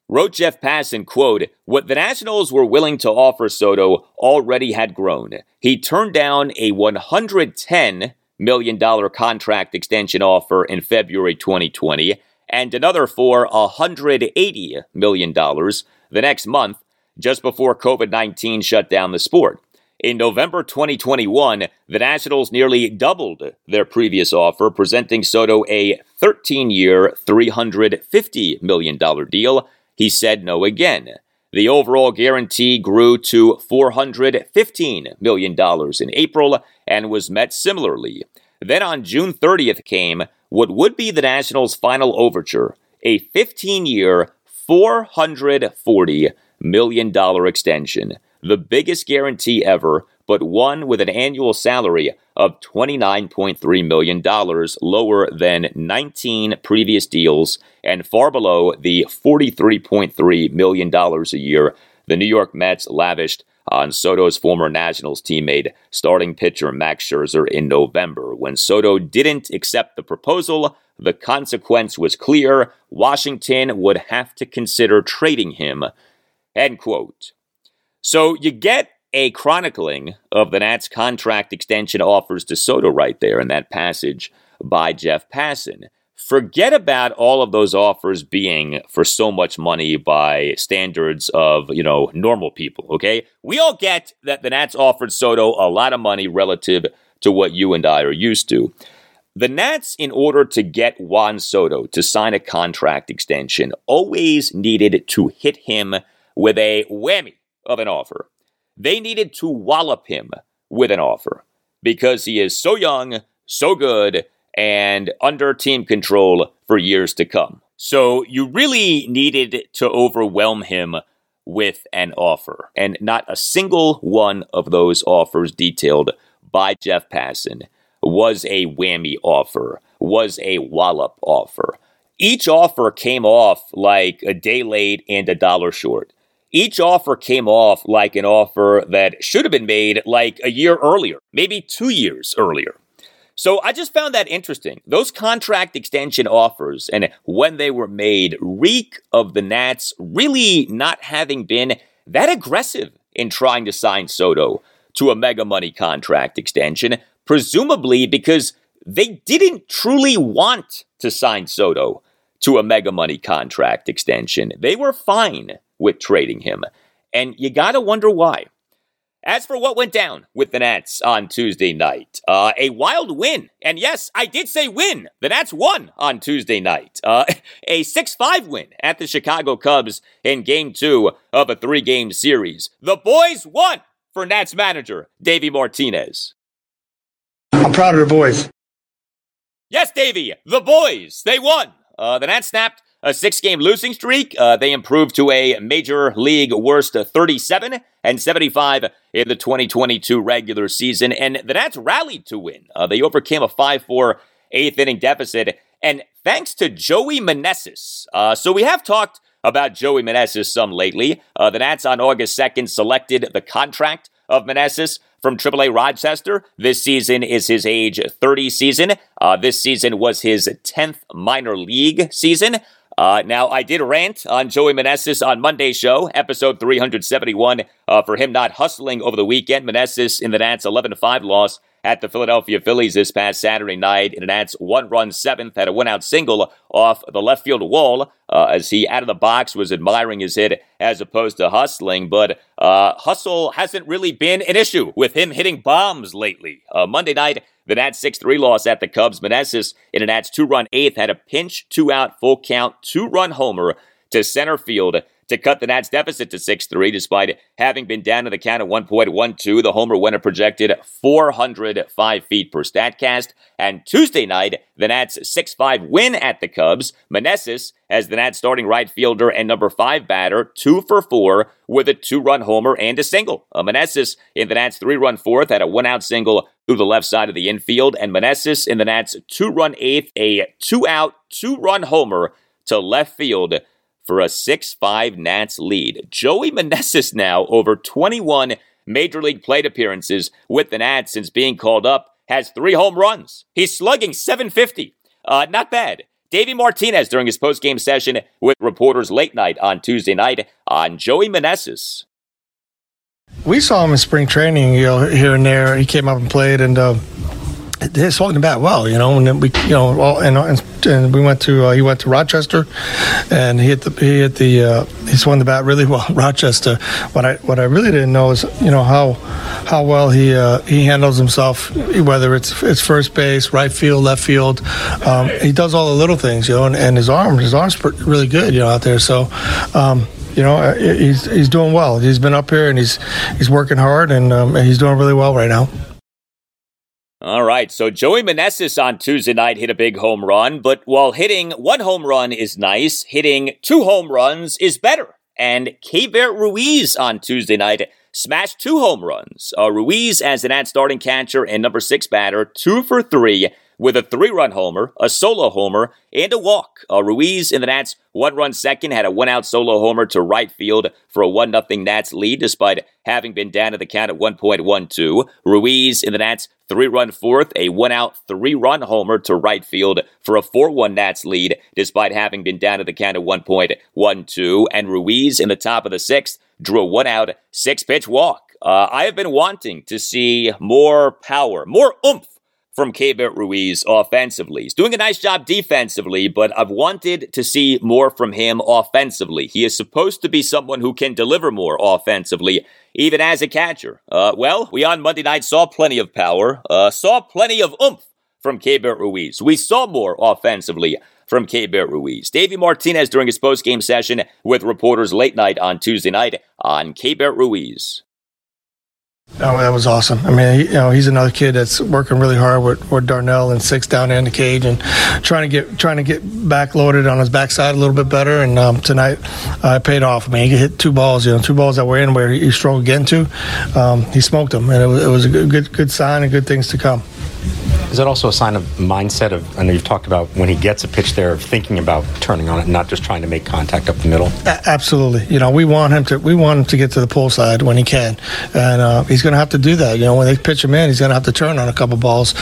S1: Wrote Jeff Passan, quote, What the Nationals were willing to offer Soto already had grown. He turned down a $110 million contract extension offer in February 2020 and another for $180 million the next month, just before COVID 19 shut down the sport. In November 2021, the Nationals nearly doubled their previous offer, presenting Soto a 13 year, $350 million deal. He said no again. The overall guarantee grew to $415 million in April and was met similarly. Then on June 30th came what would be the Nationals' final overture a 15 year, $440 million extension the biggest guarantee ever, but one with an annual salary of $29.3 million, lower than 19 previous deals and far below the $43.3 million a year the New York Mets lavished on Soto's former Nationals teammate, starting pitcher Max Scherzer, in November. When Soto didn't accept the proposal, the consequence was clear Washington would have to consider trading him. End quote. So you get a chronicling of the Nats contract extension offers to Soto right there in that passage by Jeff Passan. Forget about all of those offers being for so much money by standards of, you know, normal people, okay? We all get that the Nats offered Soto a lot of money relative to what you and I are used to. The Nats, in order to get Juan Soto to sign a contract extension, always needed to hit him with a whammy of an offer. They needed to wallop him with an offer because he is so young, so good, and under team control for years to come. So you really needed to overwhelm him with an offer. And not a single one of those offers detailed by Jeff Passan was a whammy offer, was a wallop offer. Each offer came off like a day late and a dollar short. Each offer came off like an offer that should have been made like a year earlier, maybe two years earlier. So I just found that interesting. Those contract extension offers and when they were made reek of the Nats really not having been that aggressive in trying to sign Soto to a mega money contract extension, presumably because they didn't truly want to sign Soto to a mega money contract extension. They were fine with trading him. And you got to wonder why. As for what went down with the Nats on Tuesday night, uh, a wild win. And yes, I did say win. The Nats won on Tuesday night. Uh, a 6 5 win at the Chicago Cubs in game two of a three game series. The boys won for Nats manager Davey Martinez.
S9: I'm proud of the boys.
S1: Yes, Davey, the boys, they won. Uh, the Nats snapped a six game losing streak. Uh, they improved to a major league worst 37 and 75 in the 2022 regular season. And the Nats rallied to win. Uh, they overcame a 5 4 eighth inning deficit. And thanks to Joey Meneses. Uh, so we have talked about Joey Meneses some lately. Uh, the Nats on August 2nd selected the contract of Meneses from AAA Rochester. This season is his age 30 season. Uh, this season was his 10th minor league season. Uh, now, I did rant on Joey Meneses on Monday's show, episode 371, uh, for him not hustling over the weekend. Meneses in the Nats' 11 5 loss at the Philadelphia Phillies this past Saturday night in an Nats one run seventh, had a one out single off the left field wall uh, as he out of the box was admiring his hit as opposed to hustling. But uh, hustle hasn't really been an issue with him hitting bombs lately. Uh, Monday night, the Nats 6 3 loss at the Cubs. Meneses in a Nats two run eighth had a pinch, two out, full count, two run homer to center field to cut the Nats deficit to 6 3, despite having been down to the count at 1.12. The homer a projected 405 feet per StatCast. And Tuesday night, the Nats 6 5 win at the Cubs. Meneses, as the Nats starting right fielder and number five batter, two for four with a two run homer and a single. Uh, Meneses in the Nats three run fourth had a one out single through the left side of the infield. And Meneses in the Nats two run eighth, a two out, two run homer to left field for a 6 5 Nats lead. Joey Meneses now over 21 major league plate appearances with the Nats since being called up, has three home runs. He's slugging 750. Uh, not bad. Davey Martinez during his post-game session with reporters late night on Tuesday night on Joey Meneses.
S9: We saw him in spring training, you know, here and there. He came up and played, and uh, they swung the bat well, you know. And then we, you know, all, and, and, we went to uh, he went to Rochester, and he hit the he hit the uh, he swung the bat really well. Rochester. What I what I really didn't know is you know how how well he uh, he handles himself, whether it's it's first base, right field, left field. Um, he does all the little things, you know, and, and his arm his arm's really good, you know, out there. So. Um, you know, uh, he's he's doing well. He's been up here and he's he's working hard and um, he's doing really well right now.
S1: All right, so Joey Meneses on Tuesday night hit a big home run, but while hitting one home run is nice, hitting two home runs is better. And Keibert Ruiz on Tuesday night smashed two home runs. Uh, Ruiz, as an ad starting catcher and number six batter, two for three with a three run homer, a solo homer, and a walk. Uh, Ruiz in the Nats one run second had a one out solo homer to right field for a 1 0 Nats lead despite having been down to the count at 1.12. Ruiz in the Nats three run fourth, a one out three run homer to right field for a 4 1 Nats lead despite having been down to the count at 1.12. And Ruiz in the top of the sixth drew a one out six pitch walk. Uh, I have been wanting to see more power, more oomph from Keibert Ruiz offensively. He's doing a nice job defensively, but I've wanted to see more from him offensively. He is supposed to be someone who can deliver more offensively, even as a catcher. Uh, well, we on Monday night saw plenty of power, uh, saw plenty of oomph from Keibert Ruiz. We saw more offensively from Keibert Ruiz. Davey Martinez during his post-game session with reporters late night on Tuesday night on Keibert Ruiz.
S9: Oh, that was awesome. I mean, you know, he's another kid that's working really hard with, with Darnell and six down in the cage and trying to get trying to get back loaded on his backside a little bit better. And um, tonight, uh, paid off. I mean, he hit two balls, you know, two balls that were in where he struggled getting to. Um, he smoked them, and it was, it was a good good sign and good things to come.
S10: Is that also a sign of mindset of? I know you've talked about when he gets a pitch there, of thinking about turning on it, not just trying to make contact up the middle.
S9: A- absolutely. You know, we want him to we want him to get to the pull side when he can, and uh, he's going to have to do that. You know, when they pitch him in, he's going to have to turn on a couple balls.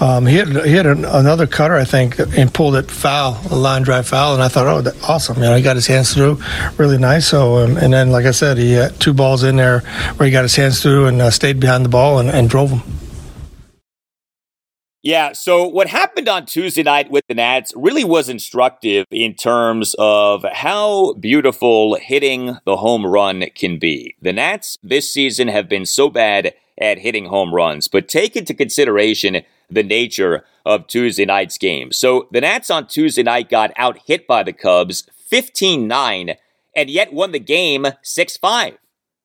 S9: Um, he had he had an, another cutter, I think, and pulled it foul, a line drive foul, and I thought, oh, that, awesome. You know, he got his hands through, really nice. So, um, and then like I said, he had two balls in there where he got his hands through and uh, stayed behind the ball and, and drove them.
S1: Yeah, so what happened on Tuesday night with the Nats really was instructive in terms of how beautiful hitting the home run can be. The Nats this season have been so bad at hitting home runs, but take into consideration the nature of Tuesday night's game. So the Nats on Tuesday night got out hit by the Cubs 15 9 and yet won the game 6 5.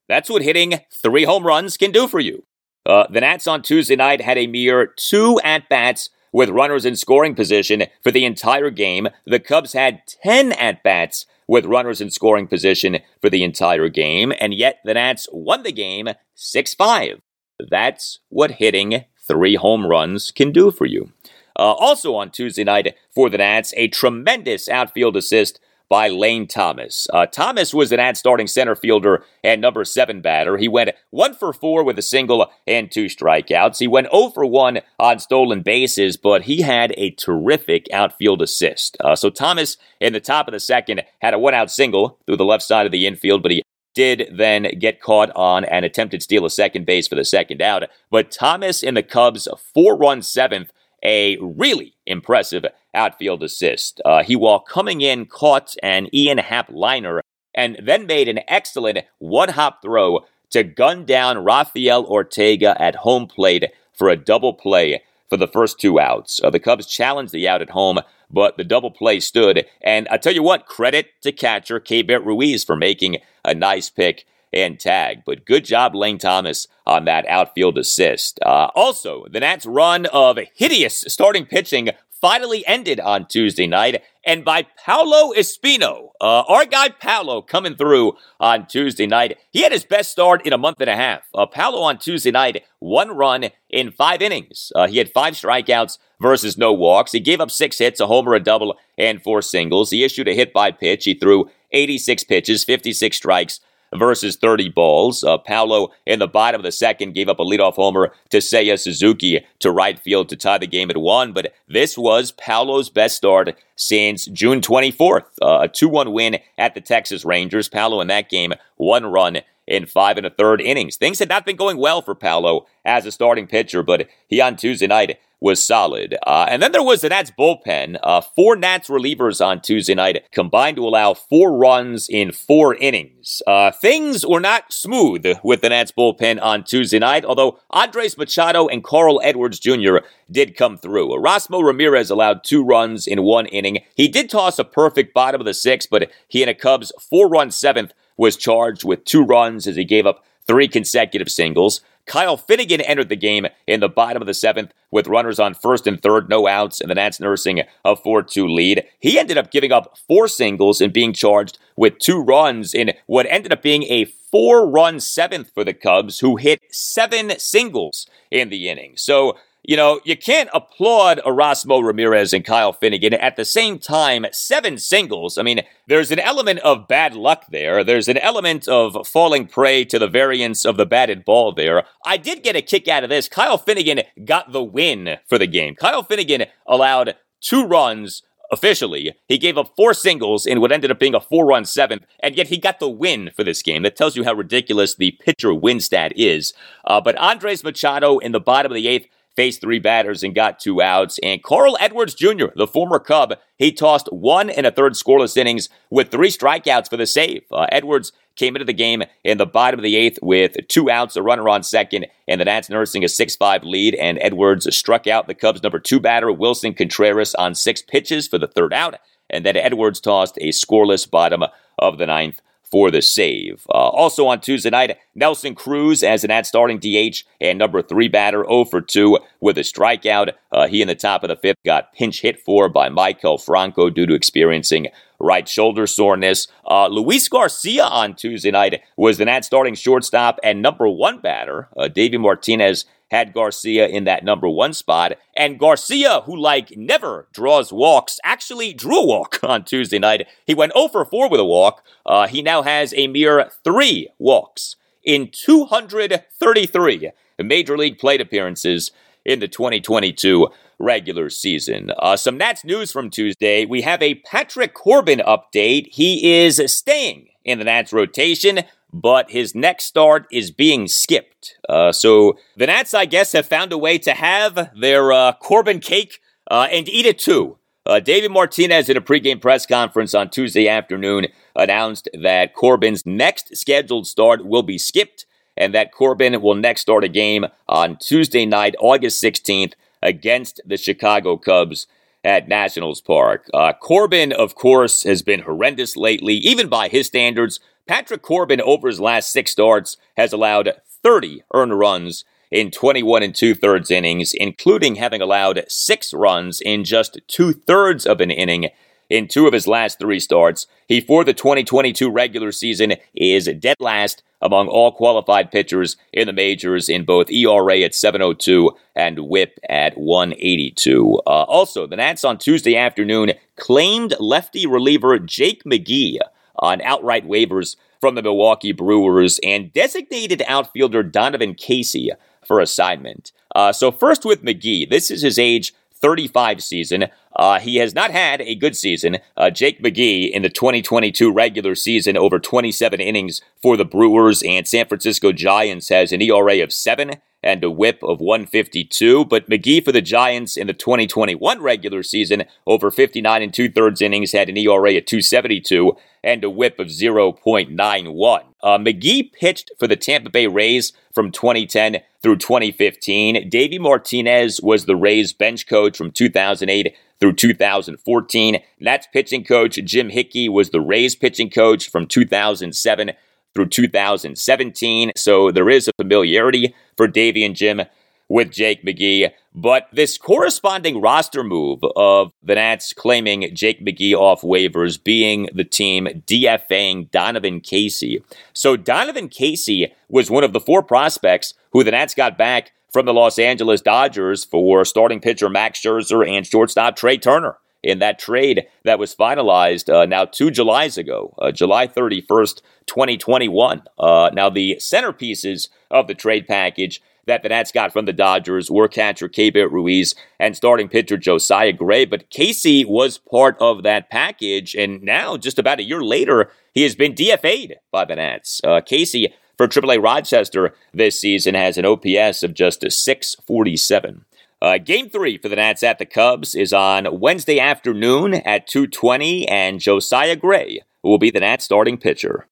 S1: That's what hitting three home runs can do for you. Uh, the Nats on Tuesday night had a mere two at bats with runners in scoring position for the entire game. The Cubs had 10 at bats with runners in scoring position for the entire game, and yet the Nats won the game 6 5. That's what hitting three home runs can do for you. Uh, also on Tuesday night for the Nats, a tremendous outfield assist by Lane Thomas. Uh, Thomas was an ad starting center fielder and number seven batter. He went one for four with a single and two strikeouts. He went 0 for 1 on stolen bases, but he had a terrific outfield assist. Uh, so Thomas in the top of the second had a one out single through the left side of the infield, but he did then get caught on an attempted steal of second base for the second out. But Thomas in the Cubs' four run seventh, a really impressive outfield assist. Uh, he, while coming in, caught an Ian Happ liner and then made an excellent one hop throw to gun down Rafael Ortega at home plate for a double play for the first two outs. Uh, the Cubs challenged the out at home, but the double play stood. And I tell you what, credit to catcher Keibert Ruiz for making a nice pick and tag. But good job, Lane Thomas, on that outfield assist. Uh, also, the Nats' run of hideous starting pitching finally ended on Tuesday night, and by Paolo Espino. Uh, our guy Paolo coming through on Tuesday night. He had his best start in a month and a half. Uh, Paolo on Tuesday night, one run in five innings. Uh, he had five strikeouts versus no walks. He gave up six hits, a homer, a double, and four singles. He issued a hit by pitch. He threw 86 pitches, 56 strikes versus 30 balls. Uh, Paolo in the bottom of the second gave up a leadoff homer to Seiya Suzuki to right field to tie the game at one. But this was Paolo's best start since June 24th. Uh, a 2 1 win at the Texas Rangers. Paolo in that game, one run in five and a third innings. Things had not been going well for Paolo as a starting pitcher, but he on Tuesday night was solid. Uh, and then there was the Nats bullpen. Uh, four Nats relievers on Tuesday night combined to allow four runs in four innings. Uh, things were not smooth with the Nats bullpen on Tuesday night, although Andres Machado and Carl Edwards Jr. did come through. Erasmo Ramirez allowed two runs in one inning. He did toss a perfect bottom of the sixth, but he and a Cubs four run seventh was charged with two runs as he gave up three consecutive singles. Kyle Finnegan entered the game in the bottom of the seventh with runners on first and third, no outs, and the Nats nursing a 4 2 lead. He ended up giving up four singles and being charged with two runs in what ended up being a four run seventh for the Cubs, who hit seven singles in the inning. So you know, you can't applaud Erasmo Ramirez and Kyle Finnegan at the same time. Seven singles. I mean, there's an element of bad luck there. There's an element of falling prey to the variance of the batted ball there. I did get a kick out of this. Kyle Finnegan got the win for the game. Kyle Finnegan allowed two runs officially. He gave up four singles in what ended up being a four run seventh, and yet he got the win for this game. That tells you how ridiculous the pitcher win stat is. Uh, but Andres Machado in the bottom of the eighth faced three batters and got two outs. And Carl Edwards Jr., the former Cub, he tossed one and a third scoreless innings with three strikeouts for the save. Uh, Edwards came into the game in the bottom of the eighth with two outs, a runner on second, and the Nats nursing a 6 5 lead. And Edwards struck out the Cubs' number two batter, Willson Contreras, on six pitches for the third out. And then Edwards tossed a scoreless bottom of the ninth for the save. Uh, also on Tuesday night, Nelson Cruz as an at starting DH and number three batter 0 for 2 with a strikeout. Uh, he in the top of the fifth got pinch hit for by Maikel Franco due to experiencing right shoulder soreness. Uh, Luis Garcia on Tuesday night was the Nats starting shortstop and number one batter. Uh, Davey Martinez had Garcia in that number one spot. And Garcia, who like never draws walks, actually drew a walk on Tuesday night. He went 0 for 4 with a walk. Uh, he now has a mere three walks in 233 major league plate appearances in the 2022 regular season. Uh, some Nats news from Tuesday. We have a Patrick Corbin update. He is staying in the Nats rotation but his next start is being skipped. Uh, so the Nats, I guess, have found a way to have their uh, Corbin cake uh, and eat it too. Uh, David Martinez in a pregame press conference on Tuesday afternoon announced that Corbin's next scheduled start will be skipped and that Corbin will next start a game on Tuesday night, August 16th, against the Chicago Cubs at Nationals Park. Uh, Corbin, of course, has been horrendous lately, even by his standards. Patrick Corbin, over his last six starts, has allowed 30 earned runs in 21 and two thirds innings, including having allowed six runs in just two thirds of an inning in two of his last three starts. He, for the 2022 regular season, is dead last among all qualified pitchers in the majors in both ERA at 702 and whip at 182. Uh, also, the Nats on Tuesday afternoon claimed lefty reliever Jake McGee on outright waivers from the Milwaukee Brewers and designated outfielder Donovan Casey for assignment. Uh, so, first with McGee, this is his age 35 season. Uh, he has not had a good season. Uh, Jake McGee in the 2022 regular season, over 27 innings for the Brewers and San Francisco Giants, has an ERA of 7 and a whip of 152. But McGee for the Giants in the 2021 regular season, over 59 and two thirds innings, had an ERA of 272 and a whip of 0.91. Uh, McGee pitched for the Tampa Bay Rays from 2010 through 2015. Davey Martinez was the Rays bench coach from 2008 through 2014. Nats pitching coach Jim Hickey was the Rays pitching coach from 2007 through 2017. So there is a familiarity for Davey and Jim with Jake McGee. But this corresponding roster move of the Nats claiming Jake McGee off waivers being the team DFAing Donovan Casey. So Donovan Casey was one of the four prospects who the Nats got back from the Los Angeles Dodgers for starting pitcher Max Scherzer and shortstop Trea Turner in that trade that was finalized uh, now two Julys ago, uh, July 31st, 2021. Uh, now, the centerpieces of the trade package that the Nats got from the Dodgers were catcher Keibert Ruiz and starting pitcher Josiah Gray. But Casey was part of that package, and now, just about a year later, he has been DFA'd by the Nats. Uh, Casey for AAA Rochester this season has an OPS of just a 647. Uh, game three for the Nats at the Cubs is on Wednesday afternoon at 2:20, and Josiah Gray will be the Nats starting pitcher.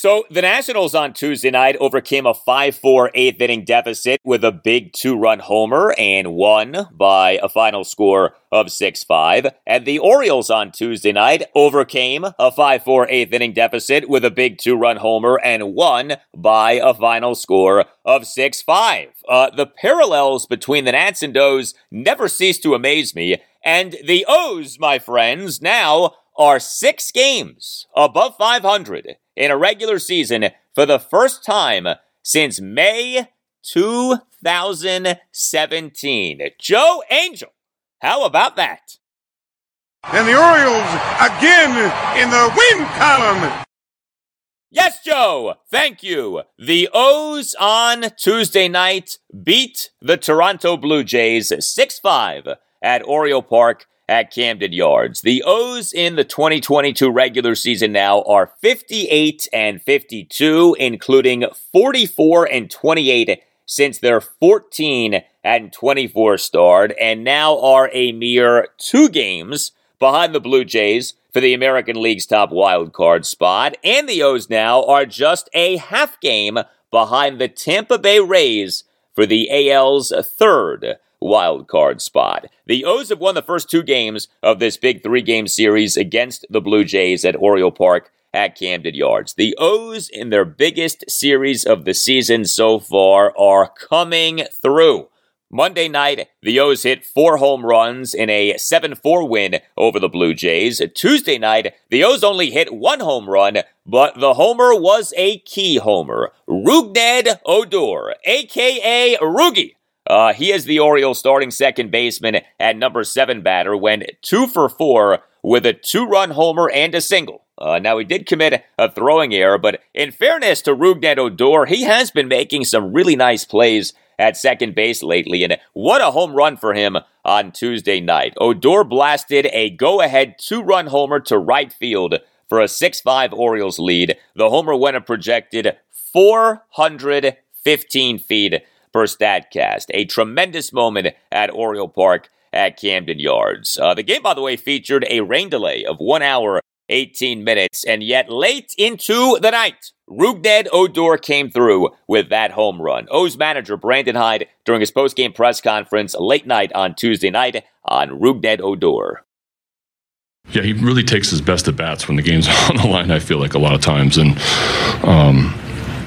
S1: So the Nationals on Tuesday night overcame a 5-4 eighth inning deficit with a big two-run homer and won by a final score of 6-5. And the Orioles on Tuesday night overcame a 5-4 eighth inning deficit with a big two-run homer and won by a final score of 6-5. Uh, the parallels between the Nats and O's never cease to amaze me. And the O's, my friends, now are six games above 500 in a regular season for the first time since May 2017. Joe Angel, how about that?
S11: And the Orioles again in the win column.
S1: Yes, Joe. Thank you. The O's on Tuesday night beat the Toronto Blue Jays 6 5 at Oriole Park at Camden Yards. The O's in the 2022 regular season now are 58 and 52, including 44 and 28 since their 14 and 24 start, and now are a mere two games behind the Blue Jays for the American League's top wild card spot. And the O's now are just a half game behind the Tampa Bay Rays for the AL's third wild card spot. The O's have won the first two games of this big three game series against the Blue Jays at Oriole Park at Camden Yards. The O's in their biggest series of the season so far are coming through. Monday night, the O's hit four home runs in a 7 4 win over the Blue Jays. Tuesday night, the O's only hit one home run, but the homer was a key homer. Rougned Odor, aka Roogie, uh, he is the Orioles starting second baseman at number seven batter, went two for four with a two run homer and a single. Uh, now, he did commit a throwing error, but in fairness to Rougned Odor, he has been making some really nice plays at second base lately, and what a home run for him on Tuesday night. Odor blasted a go ahead two run homer to right field for a 6 5 Orioles lead. The homer went a projected 415 feet per StatCast. A tremendous moment at Oriole Park at Camden Yards. Uh, the game, by the way, featured a rain delay of one hour, 18 minutes, and yet late into the night, Rougned Odor came through with that home run. O's manager Brandon Hyde during his postgame press conference late night on Tuesday night on Rougned Odor.
S12: Yeah, he really takes his best at bats when the game's on the line. I feel like a lot of times, and um,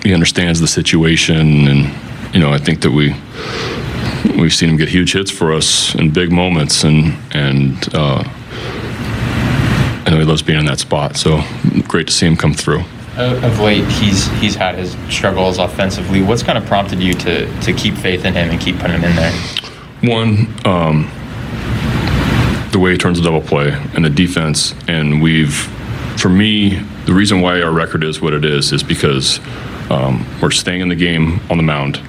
S12: he understands the situation and you know, I think that we we've seen him get huge hits for us in big moments, and and uh, I know he loves being in that spot. So great to see him come through.
S13: Of late, he's he's had his struggles offensively. What's kind of prompted you to to keep faith in him and keep putting him in there?
S12: One, um, the way he turns a double play and the defense, and we've, for me, the reason why our record is what it is is because Um, we're staying in the game on the mound.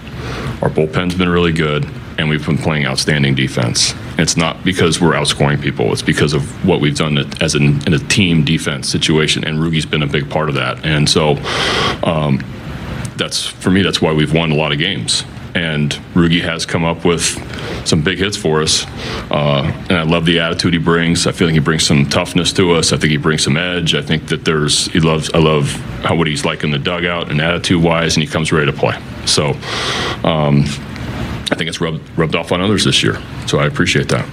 S12: Our bullpen's been really good, and we've been playing outstanding defense. It's not because we're outscoring people; it's because of what we've done as an, in a team defense situation, and Rugi's been a big part of that. And so, um, that's for me. That's why we've won a lot of games. And Rugi has come up with some big hits for us, uh, and I love the attitude he brings. I feel like he brings some toughness to us. I think he brings some edge. I think that there's he loves. I love how what he's like in the dugout and attitude wise, and he comes ready to play. So, um, I think it's rubbed rubbed off on others this year. So I appreciate that.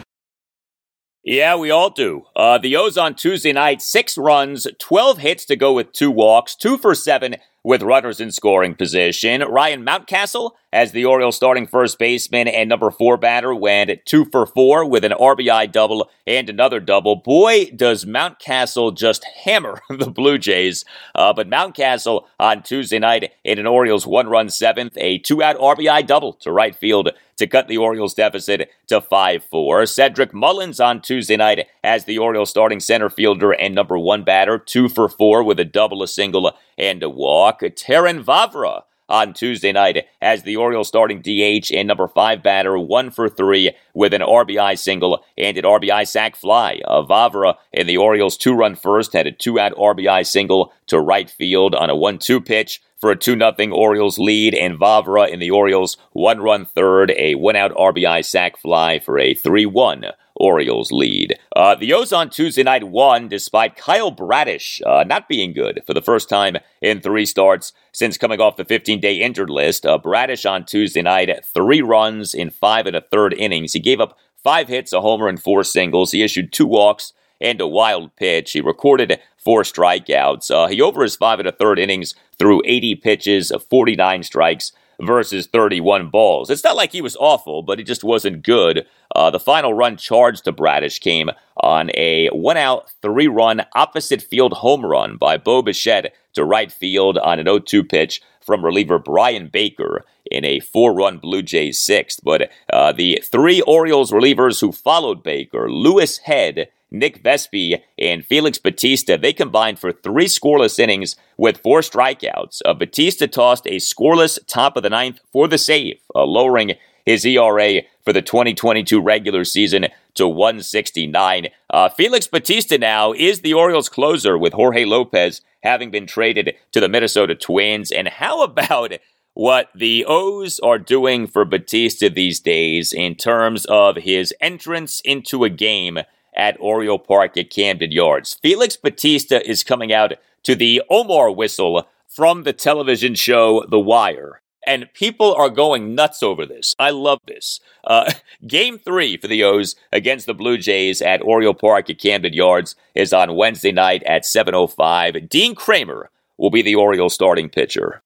S1: Yeah, we all do. Uh, the O's on Tuesday night, six runs, 12 hits to go with two walks, two for seven with runners in scoring position. Ryan Mountcastle as the Orioles starting first baseman and number four batter went two for four with an RBI double and another double. Boy, does Mountcastle just hammer the Blue Jays. Uh, but Mountcastle on Tuesday night in an Orioles one run seventh, a two out RBI double to right field to cut the Orioles deficit to 5 4. Cedric Mullins on Tuesday night as the Orioles starting center fielder and number one batter, two for four with a double, a single, and a walk. Terrin Vavra on Tuesday night as the Orioles starting DH and number five batter, one for three with an RBI single and an RBI sac fly. Uh, Vavra in the Orioles two run first had a two out RBI single to right field on a 1 2 pitch for a 2 0 Orioles lead, and Vavra in the Orioles one run third, a one out RBI sac fly for a 3 1 Orioles lead. Uh, the O's on Tuesday night won despite Kyle Bradish uh, not being good for the first time in three starts since coming off the 15 day injured list. Uh, Bradish on Tuesday night, three runs in five and a third innings. He gave up five hits, a homer, and four singles. He issued two walks and a wild pitch. He recorded four strikeouts. Uh, he over his five and a third innings threw 80 pitches of 49 strikes versus 31 balls. It's not like he was awful, but he just wasn't good. Uh, the final run charged to Bradish came on a one out, three run opposite field home run by Bo Bichette to right field on an 0 2 pitch from reliever Bryan Baker in a four run Blue Jays sixth. But uh, the three Orioles relievers who followed Baker, Louis Head, Nick Vespi, and Felix Bautista, they combined for three scoreless innings with four strikeouts. Uh, Bautista tossed a scoreless top of the ninth for the save, uh, lowering his ERA for the 2022 regular season to 169. Uh, Felix Bautista now is the Orioles closer with Jorge Lopez having been traded to the Minnesota Twins. And how about what the O's are doing for Bautista these days in terms of his entrance into a game at Oriole Park at Camden Yards? Felix Bautista is coming out to the Omar whistle from the television show The Wire and people are going nuts over this. I love this. Uh, game three for the O's against the Blue Jays at Oriole Park at Camden Yards is on Wednesday night at 7.05. Dean Kremer will be the Orioles starting pitcher.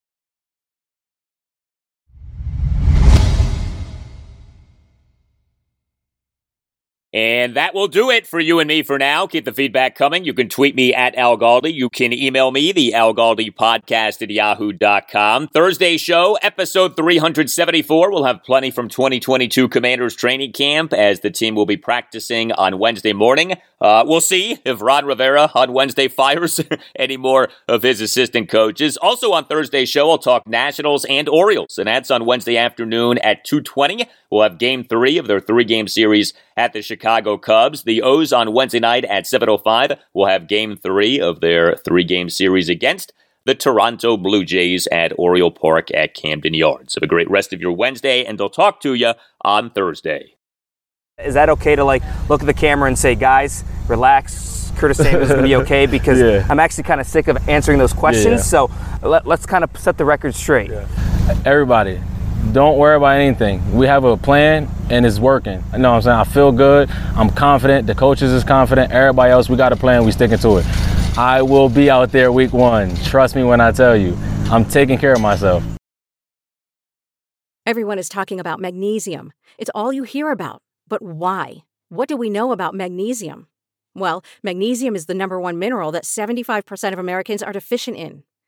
S1: And that will do it for you and me for now. Keep the feedback coming. You can tweet me at Al Galdi. You can email me, the Al Galdi podcast at yahoo.com. Thursday show, episode 374. We'll have plenty from 2022 Commanders training camp as the team will be practicing on Wednesday morning. Uh, we'll see if Ron Rivera on Wednesday fires any more of his assistant coaches. Also on Thursday show, I'll talk Nationals and Orioles, and that's on Wednesday afternoon at 2.20. We'll have game three of their three-game series at the Chicago Cubs. The O's on Wednesday night at 7.05 will have game three of their three-game series against the Toronto Blue Jays at Oriole Park at Camden Yards. Have a great rest of your Wednesday, and I'll talk to you on Thursday.
S7: Is that okay to like look at the camera and say, guys, relax? Curtis Samuel's is gonna be okay because
S8: Yeah.
S7: I'm actually kind of sick of answering those questions.
S8: Yeah.
S7: So let, let's kind of set the record straight.
S8: Everybody, don't worry about anything. We have a plan and it's working. You know what I'm saying? I feel good. I'm confident. The coaches is confident. Everybody else, we got a plan. We sticking to it. I will be out there week one. Trust me when I tell you. I'm taking care of myself.
S14: Everyone is talking about magnesium. It's all you hear about. But why? What do we know about magnesium? Well, magnesium is the number one mineral that 75% of Americans are deficient in.